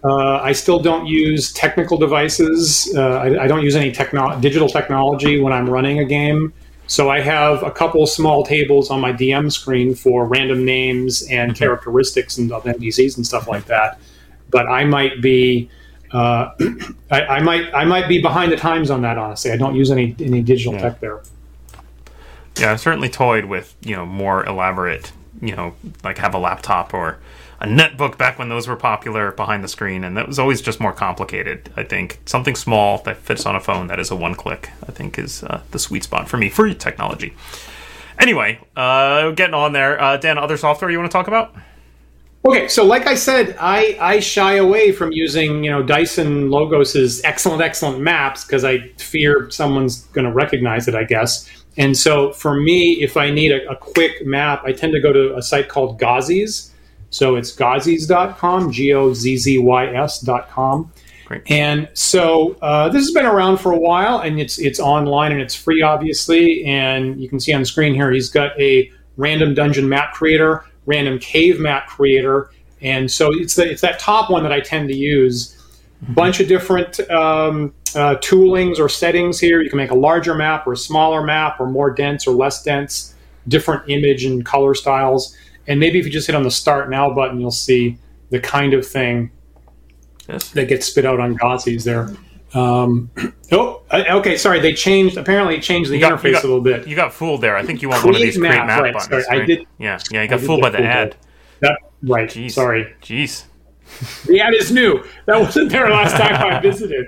uh, I still don't use technical devices. Uh, I, I don't use any techno- digital technology when I'm running a game. So I have a couple small tables on my DM screen for random names and characteristics and of NPCs and stuff like that. But I might be, uh, I, I might, I might be behind the times on that. Honestly, I don't use any any digital tech there. Yeah, I've certainly toyed with you know more elaborate, you know, like have a laptop or a netbook back when those were popular behind the screen, and that was always just more complicated. I think something small that fits on a phone that is a one click, I think, is uh, the sweet spot for me for technology. Anyway, uh, getting on there, uh, Dan. Other software you want to talk about? Okay, so like I said, I, I shy away from using you know Dyson Logos's excellent excellent maps because I fear someone's going to recognize it. I guess, and so for me, if I need a, a quick map, I tend to go to a site called Gozzy's. So it's gozzys.com, G O Z Z Y S.com. Great. And so uh, this has been around for a while, and it's it's online and it's free, obviously. And you can see on the screen here, he's got a random dungeon map creator, random cave map creator, and so it's the, it's that top one that I tend to use. Bunch of different um, uh, toolings or settings here. You can make a larger map or a smaller map, or more dense or less dense. Different image and color styles. And maybe if you just hit on the Start Now button, you'll see the kind of thing Yes. that gets spit out on Gozzy's there. Um, oh, okay. Sorry, they changed. Apparently, changed the got- interface got- a little bit. You got fooled there. I think you want one of Create these create map, map right, buttons. sorry, I did- Yeah, yeah. You got fooled by the ad. That right. Jeez. Sorry, Jeez. The ad is new. That wasn't there last time I visited.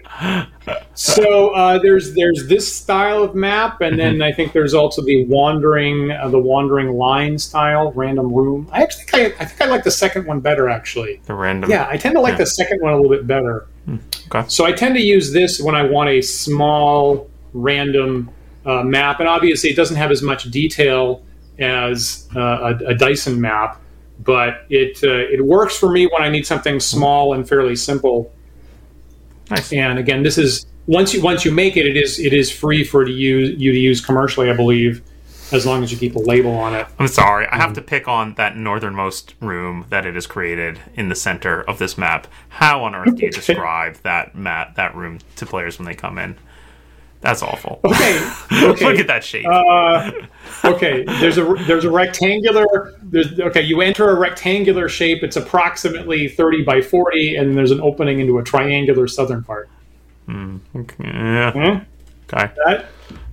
So uh, there's there's this style of map, and then I think there's also the wandering uh, the wandering line style, random room. I actually think I, I think I like the second one better actually. The random. Yeah, I tend to like Yeah. the second one a little bit better. Okay. So I tend to use this when I want a small, random uh, map, and obviously it doesn't have as much detail as uh, a, a Dyson map, but it uh, it works for me when I need something small and fairly simple. Nice. And again, this is once you once you make it, it is it is free for to use you to use commercially, I believe, as long as you keep a label on it. I'm sorry. I have Mm. to pick on that northernmost room that it is created in the center of this map. How on earth do you describe that map, that room to players when they come in? That's awful. Okay, okay. Look at that shape. Uh, okay, there's a there's a rectangular. There's, okay, you enter a rectangular shape. It's approximately 30 by 40, and there's an opening into a triangular southern part. Okay, yeah. Hmm? Okay. That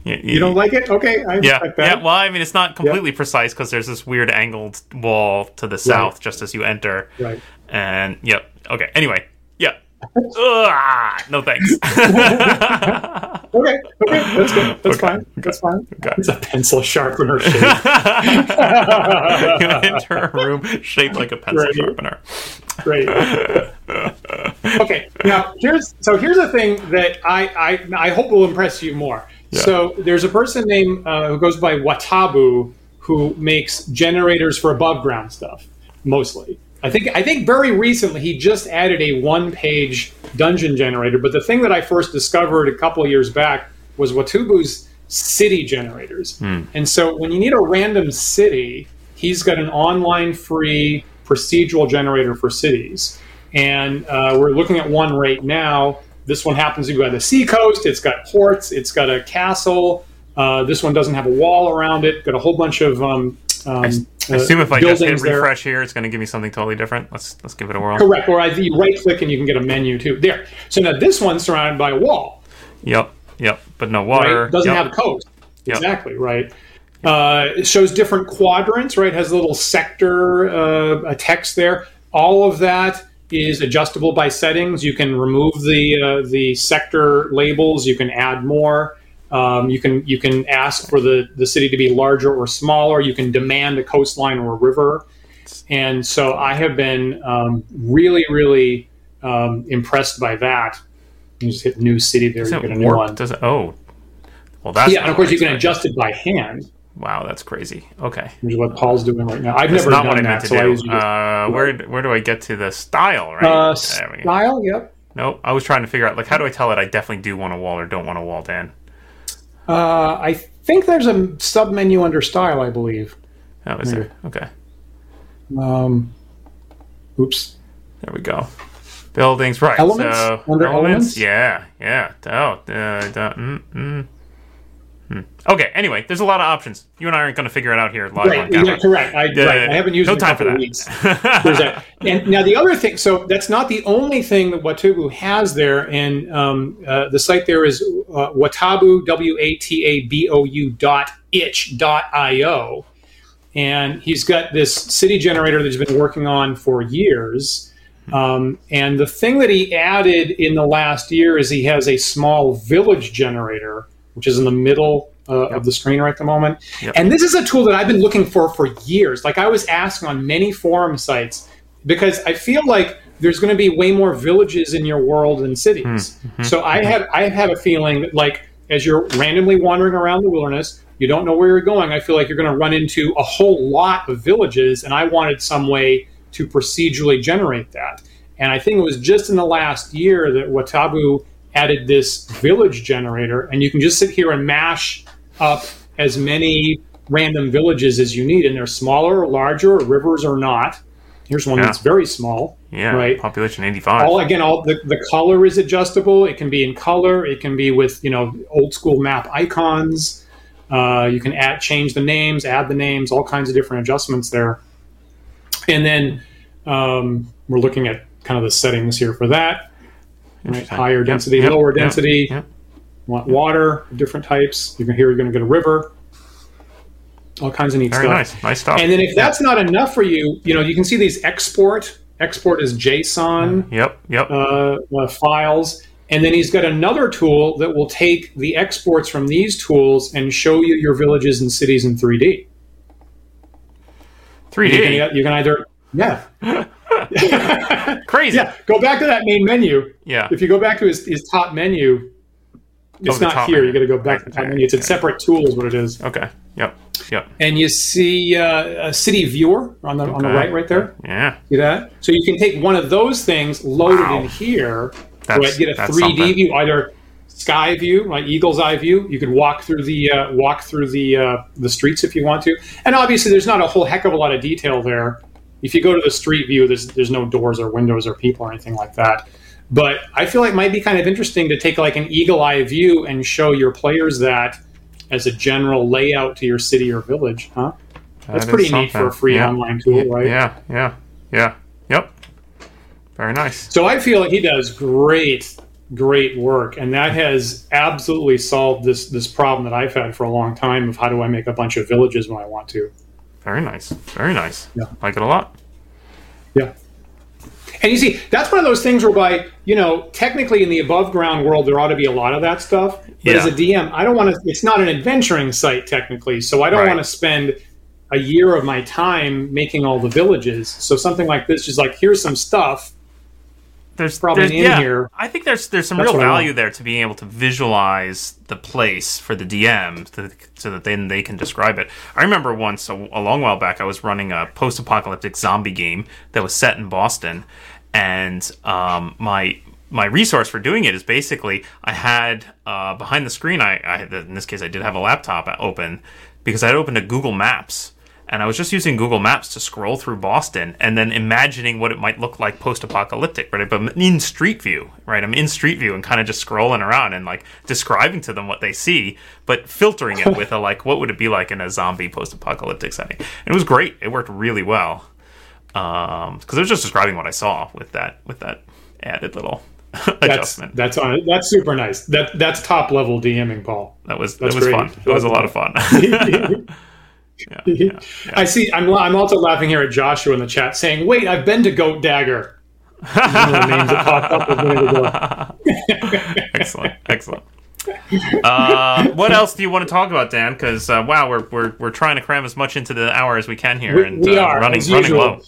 Yeah, you don't like it? Okay, I Yeah, that. yeah. Well, I mean, it's not completely precise because there's this weird angled wall to the south just as you enter. Right. And yep. Okay. Anyway. Yeah. Ugh, no thanks. Okay, okay, that's good. That's fine. That's fine. Okay. It's a pencil sharpener shape. you enter a room shaped like a pencil Right. sharpener. Great. okay, now here's so here's a thing that I I, I hope will impress you more. So there's a person named uh, who goes by Watabou who makes generators for above ground stuff mostly. I think I think very recently he just added a one page dungeon generator. But the thing that I first discovered a couple of years back was Watabou's city generators. And so when you need a random city, he's got an online free procedural generator for cities. And uh, we're looking at one right now. This one happens to be by the seacoast. It's got ports. It's got a castle. Uh, this one doesn't have a wall around it. Got a whole bunch of um, um, I assume if I just hit buildings there. refresh here, it's going to give me something totally different. Let's let's give it a whirl. Correct. Or you right click and you can get a menu too. There. So now this one's surrounded by a wall. Yep, yep. But no Right? water. Doesn't Yep. have a coast. Yep. Exactly. Right. Uh, it shows different quadrants. Right. Has a little sector uh, a text there. All of that is adjustable by settings. You can remove the uh, the sector labels. You can add more. Um, you can you can ask for the, the city to be larger or smaller. You can demand a coastline or a river. And so I have been um, really, really um, impressed by that. You just hit new city there, Does you get a new warp? one. Does it? Oh, well, that's Yeah, and of course you can adjust it by hand, Wow, that's crazy. Okay, which is what Paul's doing right now. I've that's never not done what I that, to so do. just, Uh, where where do I get to the style? Right. uh, There we go. style. Yep. Nope. I was trying to figure out like how do I tell it I definitely do want a wall or don't want a wall, Dan. Uh, I think there's a sub menu under style. I believe. Oh, is there? Okay, Um, oops. there we go. Buildings, right? Elements? So, Under elements? Yeah, yeah. Oh, uh, mm, mm, hmm. Okay. Anyway, there's a lot of options. You and I aren't going to figure it out here live on Right. Yeah. Correct. I, Yeah, right. I haven't used no it time for that. weeks. That. And now the other thing, so that's not the only thing that Watabou has there, and um, uh, the site there is uh, Watabou W A T A B O U dot itch dot io, and he's got this city generator that he's been working on for years. Um, and the thing that he added in the last year is he has a small village generator, which is in the middle uh, of the screen right at the moment. Yep. And this is a tool that I've been looking for for years. Like I was asking on many forum sites because I feel like there's going to be way more villages in your world than cities. Hmm. Mm-hmm. So I mm-hmm. have I have a feeling that like as you're randomly wandering around the wilderness, you don't know where you're going. I feel like you're going to run into a whole lot of villages, and I wanted some way to procedurally generate that. And I think it was just in the last year that Watabou added this village generator, and you can just sit here and mash up as many random villages as you need, and they're smaller or larger, or rivers or not. Here's one Yeah. that's very small. Yeah. Right. Population 85. All again, all the, the color is adjustable. It can be in color. It can be with you know old school map icons. Uh, you can add change the names, add the names, all kinds of different adjustments there. And then um, we're looking at kind of the settings here for that. Right? Higher density, yep, lower density. yep. Want water, different types. You can here you're going to get a river. All kinds of neat Very stuff. nice. Nice stuff. And then if that's not enough for you, you know, you can see these export. Export is JSON Yep. Yep. uh, uh, files. And then he's got another tool that will take the exports from these tools and show you your villages and cities in 3D. 3D. You can, you can either, yeah, Crazy. yeah, go back to that main menu. Yeah. If you go back to his, his top menu, it's Oh, not here. menu. You got to go back to the top Okay, menu. It's a okay. separate tool, is what it is. Okay. Yep. Yep. And you see uh, a city viewer on the on the right, right there. Yeah. See that? So you can take one of those things, load Wow. it in here, That's- right, get a 3D something. view, either sky view, like eagle's eye view. You could walk through the uh, walk through the uh, the streets if you want to. And obviously, there's not a whole heck of a lot of detail there. If you go to the street view, there's there's no doors or windows or people or anything like that. But I feel like it might be kind of interesting to take like an eagle eye view and show your players that as a general layout to your city or village, huh? That's That pretty neat for a free Yeah. online tool, right? Yeah. Yeah. Yeah. Yep. Very nice. So I feel like he does great, great work, and that has absolutely solved this this problem that I've had for a long time of how do I make a bunch of villages when I want to. Very nice. Very nice. Yeah. Like it a lot. Yeah. And you see, that's one of those things whereby, you know, technically in the above ground world, there ought to be a lot of that stuff. But Yeah. as a DM, I don't want to, it's not an adventuring site technically. So I don't Right. want to spend a year of my time making all the villages. So something like this, is like, here's some stuff. There's Probably there's- in yeah, here. I think there's there's some That's real value there to being able to visualize the place for the DM so, so that then they can describe it. I remember once a, a long while back I was running a post-apocalyptic zombie game that was set in Boston, and um, my my resource for doing it is basically I had uh, behind the screen I, I had, in this case I did have a laptop open because I had opened a Google Maps and I was just using Google Maps to scroll through Boston and then imagining what it might look like post-apocalyptic, right? But in Street View, right? I'm in Street View and kind of just scrolling around and like describing to them what they see, but filtering it with a like, what would it be like in a zombie post-apocalyptic setting? And it was great. It worked really well um, because I was just describing what I saw with that with that added little That's, adjustment. that's on That's super nice. That That's top level DMing, Paul. That was that's that was great. fun. It was a lot of fun. yeah, yeah. I see. I'm, I'm also laughing here at Joshua in the chat saying, "Wait, I've been to Goat Dagger." These are one of the names that popped up a minute ago. excellent, excellent. Uh, what else do you want to talk about, Dan? Because uh, wow, we're, we're we're trying to cram as much into the hour as we can here, We- and we uh, are, running low.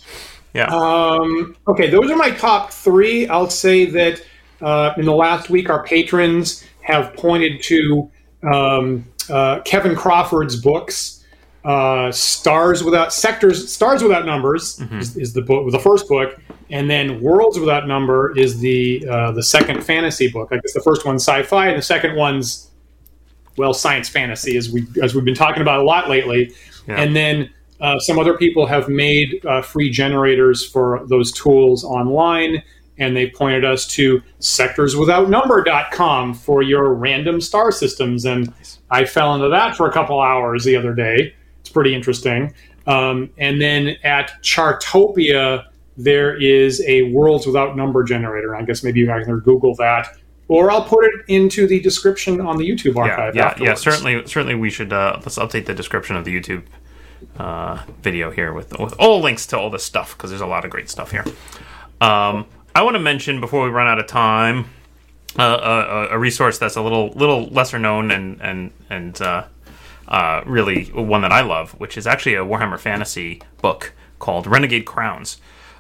Yeah, Um, okay, those are my top three. I'll say that uh, in the last week, our patrons have pointed to um, uh, Kevin Crawford's books. Uh, Stars Without Sectors, Stars Without Numbers is, is the book, the first book, and then Worlds Without Number is the uh, the second fantasy book. I guess the first one's sci-fi, and the second one's well science fantasy, as we as we've been talking about a lot lately. Yeah. And then uh, some other people have made uh, free generators for those tools online, and they pointed us to sectorswithoutnumber.com for your random star systems. And I fell into that for a couple hours the other day. Pretty interesting. Um, and then at Chartopia, there is a worlds without number generator. I guess maybe you guys can Google that, or I'll put it into the description on the YouTube archive. yeah, yeah. afterwards. Certainly, certainly, we should uh, let's update the description of the YouTube uh, video here with with all links to all this stuff because there's a lot of great stuff here. Um, I want to mention before we run out of time uh, a, a resource that's a little little lesser known and and and uh, really one that I love, which is actually a Warhammer Fantasy book called Renegade Crowns.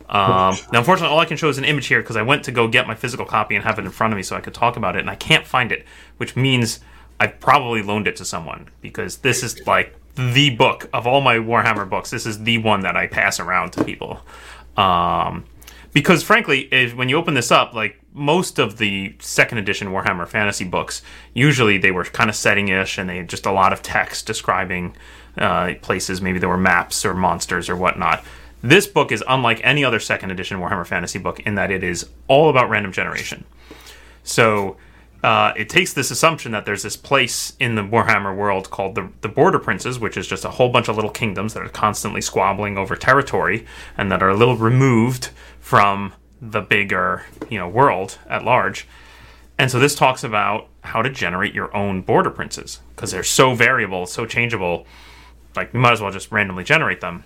Um, now, unfortunately, all I can show is an image here because I went to go get my physical copy and have it in front of me so I could talk about it, and I can't find it, which means I've probably loaned it to someone because this is like the book of all my Warhammer books. This is the one that I pass around to people. Um, because frankly, if, when you open this up, like most of the second edition Warhammer Fantasy books, usually they were kind of setting-ish, and they had just a lot of text describing uh, places. Maybe there were maps or monsters or whatnot. This book is unlike any other second edition Warhammer Fantasy book in that it is all about random generation. So uh, it takes this assumption that there's this place in the Warhammer world called the, the Border Princes, which is just a whole bunch of little kingdoms that are constantly squabbling over territory and that are a little removed from the bigger you know world at large. And so this talks about how to generate your own border princes because they're so variable, so changeable. Like you might as well just randomly generate them.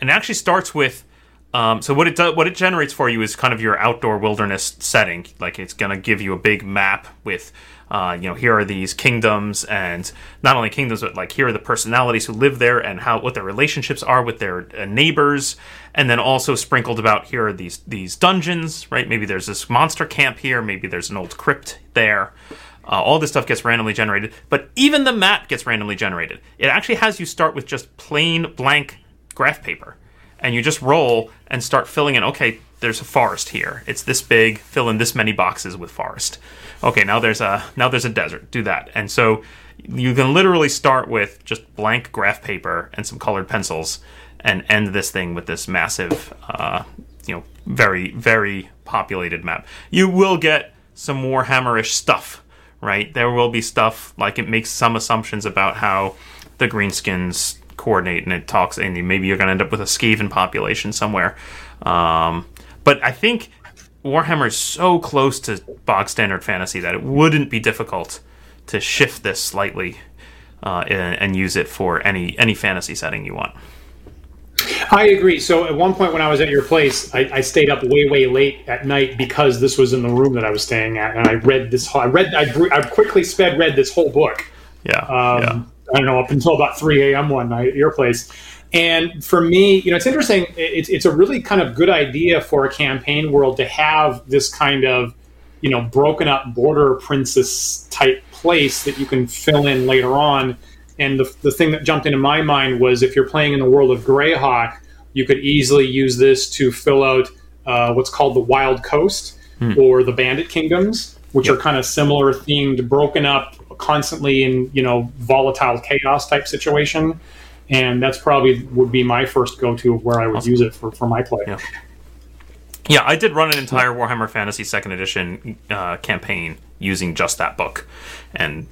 And it actually starts with um, so what it does, what it generates for you is kind of your outdoor wilderness setting. Like it's to give you a big map with, uh, you know, here are these kingdoms, and not only kingdoms, but like here are the personalities who live there and how what their relationships are with their uh, neighbors, and then also sprinkled about here are these these dungeons, right? Maybe there's this monster camp here, maybe there's an old crypt there. Uh, all this stuff gets randomly generated, but even the map gets randomly generated. It actually has you start with just plain blank graph paper and you just roll and start filling in. Okay, there's a forest here. It's this big. Fill in this many boxes with forest. Okay, now there's a now there's a desert. Do that. And so you can literally start with just blank graph paper and some colored pencils, and end this thing with this massive, uh, you know, very very populated map. You will get some Warhammerish stuff, right? There will be stuff like it makes some assumptions about how the greenskins coordinate and it talks and maybe you're going to end up with a Skaven population somewhere. Um, but I think Warhammer is so close to bog standard fantasy that it wouldn't be difficult to shift this slightly uh, and, and use it for any any fantasy setting you want. I agree. So at one point when I was at your place, I, I, stayed up way, way late at night because this was in the room that I was staying at, and I read this. Whole, I read. I, I quickly sped read this whole book. Yeah. Um, yeah. I don't know, up until about 3 a.m. one night at your place. And for me, you know, it's interesting. It's, it's a really kind of good idea for a campaign world to have this kind of, you know, broken up border princes type place that you can fill in later on. And the, the thing that jumped into my mind was if you're playing in the world of Greyhawk, you could easily use this to fill out uh, what's called the Wild Coast hmm. or the Bandit Kingdoms, which yep. are kind of similar themed, broken up constantly in you know volatile chaos type situation and that's probably would be my first go-to of where i would awesome. use it for, for my play yeah. yeah i did run an entire warhammer fantasy second edition uh, campaign using just that book and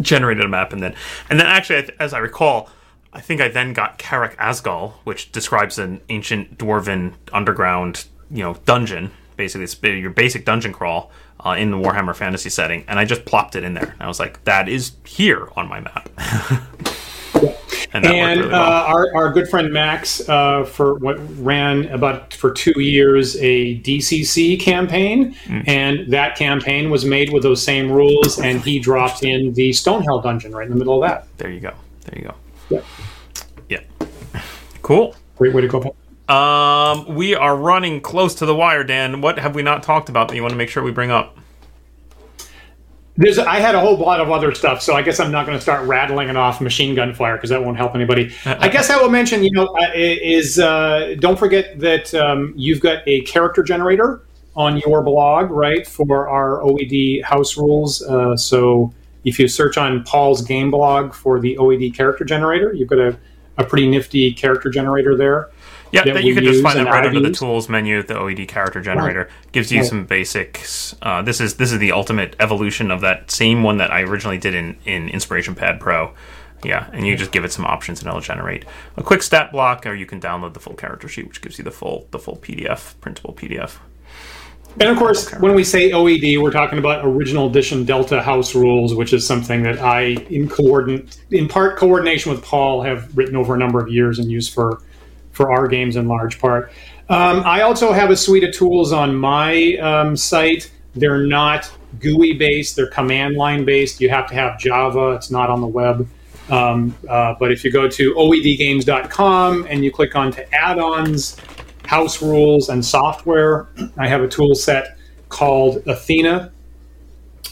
generated a map and then and then actually as i recall i think i then got Karak Azgal which describes an ancient dwarven underground you know dungeon basically it's your basic dungeon crawl uh, in the Warhammer Fantasy setting, and I just plopped it in there. And I was like, that is here on my map. and, and really well. uh, our, our good friend Max uh, for what ran about for two years a DCC campaign, mm. and that campaign was made with those same rules, and he dropped in the Stonehell dungeon right in the middle of that. There you go. There you go. Yeah. Yeah. Cool. Great way to go. Um, we are running close to the wire, Dan. What have we not talked about that you want to make sure we bring up? There's, I had a whole lot of other stuff, so I guess I'm not going to start rattling it off machine gun fire because that won't help anybody. I guess I will mention, you know, uh, is uh, don't forget that um, you've got a character generator on your blog, right, for our OED house rules. Uh, so if you search on Paul's game blog for the OED character generator, you've got a, a pretty nifty character generator there. Yeah, that, that you can just find that right under the tools menu. The OED character generator right. gives you right. some basics. Uh, this is this is the ultimate evolution of that same one that I originally did in in Inspiration Pad Pro. Yeah, and you just give it some options and it'll generate a quick stat block, or you can download the full character sheet, which gives you the full the full PDF printable PDF. And of course, when we say OED, we're talking about original edition Delta House rules, which is something that I, in coordinate, in part coordination with Paul, have written over a number of years and used for for our games in large part. Um, I also have a suite of tools on my um, site. They're not GUI based, they're command line based. You have to have Java, it's not on the web. Um, uh, but if you go to oedgames.com and you click on to add ons, house rules, and software, I have a tool set called Athena.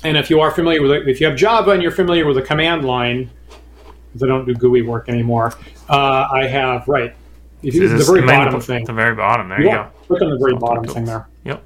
And if you are familiar with it, if you have Java and you're familiar with the command line, because I don't do GUI work anymore, uh, I have, right, if you, the very bottom thing. The very bottom. There you go. Click on the very bottom thing there. Yep.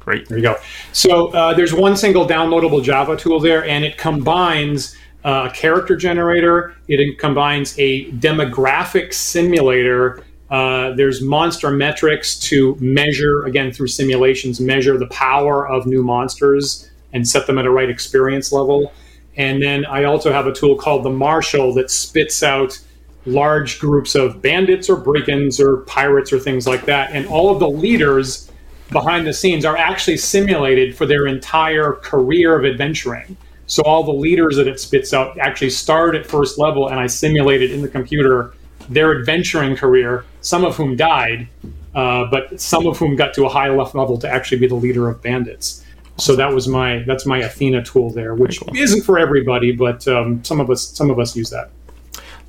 Great. There you go. So uh, there's one single downloadable Java tool there, and it combines uh, a character generator. It combines a demographic simulator. Uh, there's monster metrics to measure again through simulations, measure the power of new monsters and set them at a right experience level. And then I also have a tool called the Marshal that spits out large groups of bandits or brigands or pirates or things like that. And all of the leaders behind the scenes are actually simulated for their entire career of adventuring. So all the leaders that it spits out actually start at first level, and I simulated in the computer their adventuring career. Some of whom died, uh, but some of whom got to a high enough level to actually be the leader of bandits. So that was my that's my Athena tool there, which cool. isn't for everybody, but um, some of us some of us use that.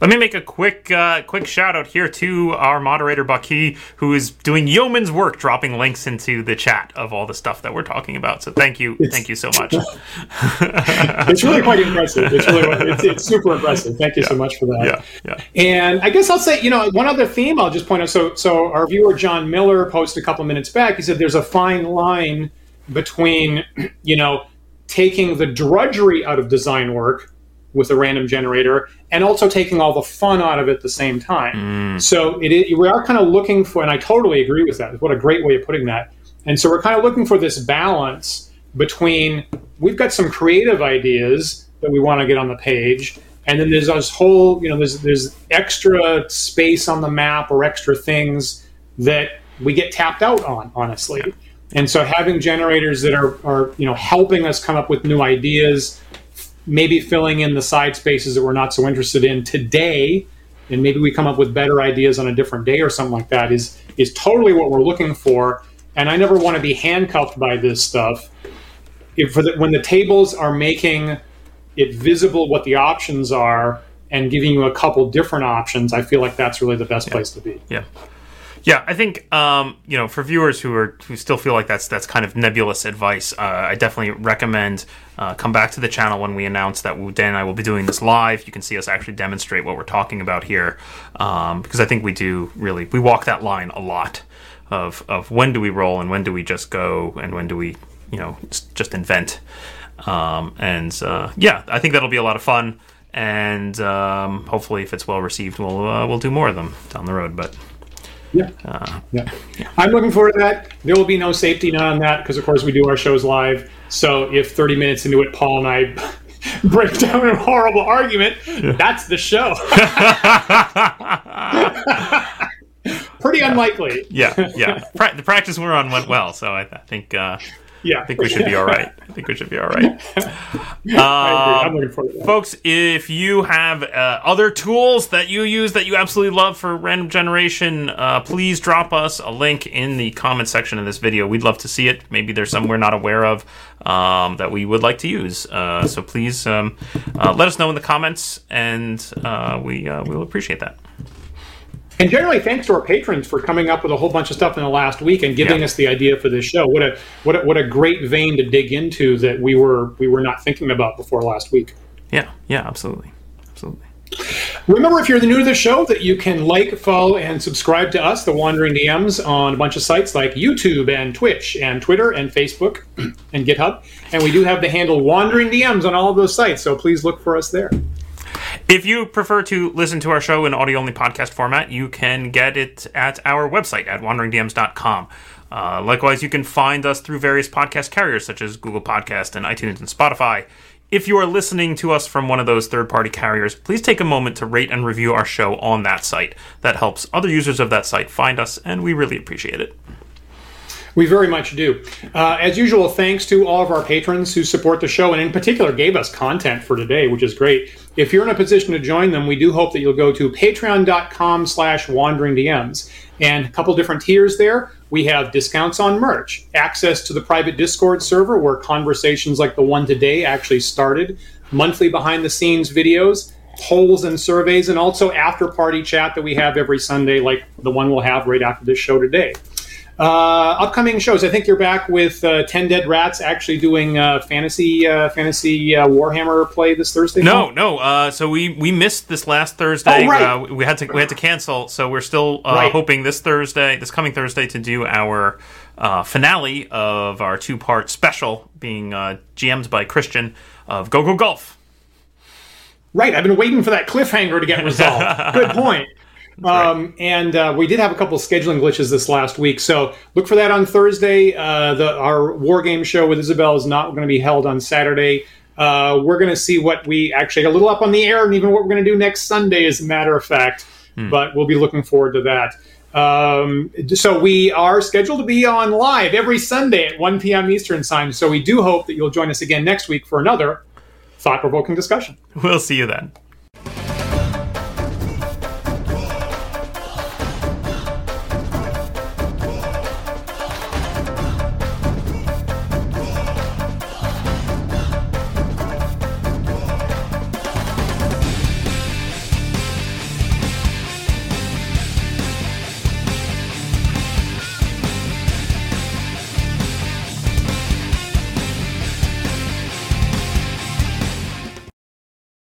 Let me make a quick uh, quick shout out here to our moderator Bucky, who is doing yeoman's work, dropping links into the chat of all the stuff that we're talking about. So thank you, it's, thank you so much. it's really quite impressive. It's really it's, it's super impressive. Thank you yeah. so much for that. Yeah, yeah. And I guess I'll say, you know, one other theme I'll just point out. So so our viewer John Miller posted a couple minutes back. He said there's a fine line between, you know, taking the drudgery out of design work with a random generator and also taking all the fun out of it at the same time. Mm. So it is, we are kind of looking for, and I totally agree with that. What a great way of putting that. And so we're kind of looking for this balance between we've got some creative ideas that we want to get on the page, and then there's this whole, you know, there's there's extra space on the map or extra things that we get tapped out on, honestly. And so having generators that are, are you know helping us come up with new ideas maybe filling in the side spaces that we're not so interested in today and maybe we come up with better ideas on a different day or something like that is is totally what we're looking for. And i never want to be handcuffed by this stuff. If the, when the tables are making it visible what the options are and giving you a couple different options i feel like that's really the best yeah. place to be. Yeah yeah, I think um, you know for viewers who are who still feel like that's that's kind of nebulous advice, uh, I definitely recommend uh, come back to the channel when we announce that Dan and I will be doing this live. You can see us actually demonstrate what we're talking about here, um, because I think we do really we walk that line a lot of of when do we roll and when do we just go and when do we you know just invent. Um, and uh, yeah, I think that'll be a lot of fun, and um, hopefully, if it's well received, we'll uh, we'll do more of them down the road. But yeah. Uh, yeah. yeah. I'm looking forward to that. There will be no safety net on that because, of course, we do our shows live. So if 30 minutes into it, Paul and I break down in a horrible argument, yeah. that's the show. Pretty unlikely. Yeah, yeah. Pra- the practice we're on went well, so I, I think uh, yeah, I think we should be all right. I think we should be all right. I'm looking forward to that. Folks, if you have uh, other tools that you use that you absolutely love for random generation, uh, please drop us a link in the comment section of this video. We'd love to see it. Maybe there's some we're not aware of um, that we would like to use. Uh, so please um, uh, let us know in the comments, and uh, we uh, we will appreciate that. And generally, thanks to our patrons for coming up with a whole bunch of stuff in the last week and giving yeah. us the idea for this show. What a what a, what a great vein to dig into that we were we were not thinking about before last week. Yeah, yeah, absolutely, absolutely. Remember, if you're new to the show, that you can like, follow, and subscribe to us, the Wandering DMs, on a bunch of sites like YouTube and Twitch and Twitter and Facebook and GitHub. And we do have the handle Wandering DMs on all of those sites, so please look for us there. If you prefer to listen to our show in audio only podcast format, you can get it at our website at wanderingdms.com. Uh, likewise, you can find us through various podcast carriers such as Google Podcast and iTunes and Spotify. If you are listening to us from one of those third party carriers, please take a moment to rate and review our show on that site. That helps other users of that site find us, and we really appreciate it. We very much do. Uh, as usual, thanks to all of our patrons who support the show and in particular gave us content for today, which is great. If you're in a position to join them, we do hope that you'll go to patreon.com slash wanderingdms. And a couple different tiers there. We have discounts on merch, access to the private Discord server where conversations like the one today actually started, monthly behind the scenes videos, polls and surveys, and also after party chat that we have every Sunday, like the one we'll have right after this show today. Uh, upcoming shows. I think you're back with uh, Ten Dead Rats actually doing uh, fantasy uh, fantasy uh, Warhammer play this Thursday. No, no. Uh, so we we missed this last Thursday. Oh, right. we had to we had to cancel. So we're still right. hoping this Thursday, this coming Thursday, to do our finale of our two part special, being GM'd by Christian of Go Go Golf. Right. I've been waiting for that cliffhanger to get resolved. Good point. Um, and uh, we did have a couple of scheduling glitches this last week, so look for that on Thursday. Uh, the, our war game show with Isabel is not going to be held on Saturday. Uh, we're going to see what we actually a little up on the air, and even what we're going to do next Sunday, as a matter of fact. Hmm. But we'll be looking forward to that. Um, so we are scheduled to be on live every Sunday at 1 p.m. Eastern time. So we do hope that you'll join us again next week for another thought provoking discussion. We'll see you then.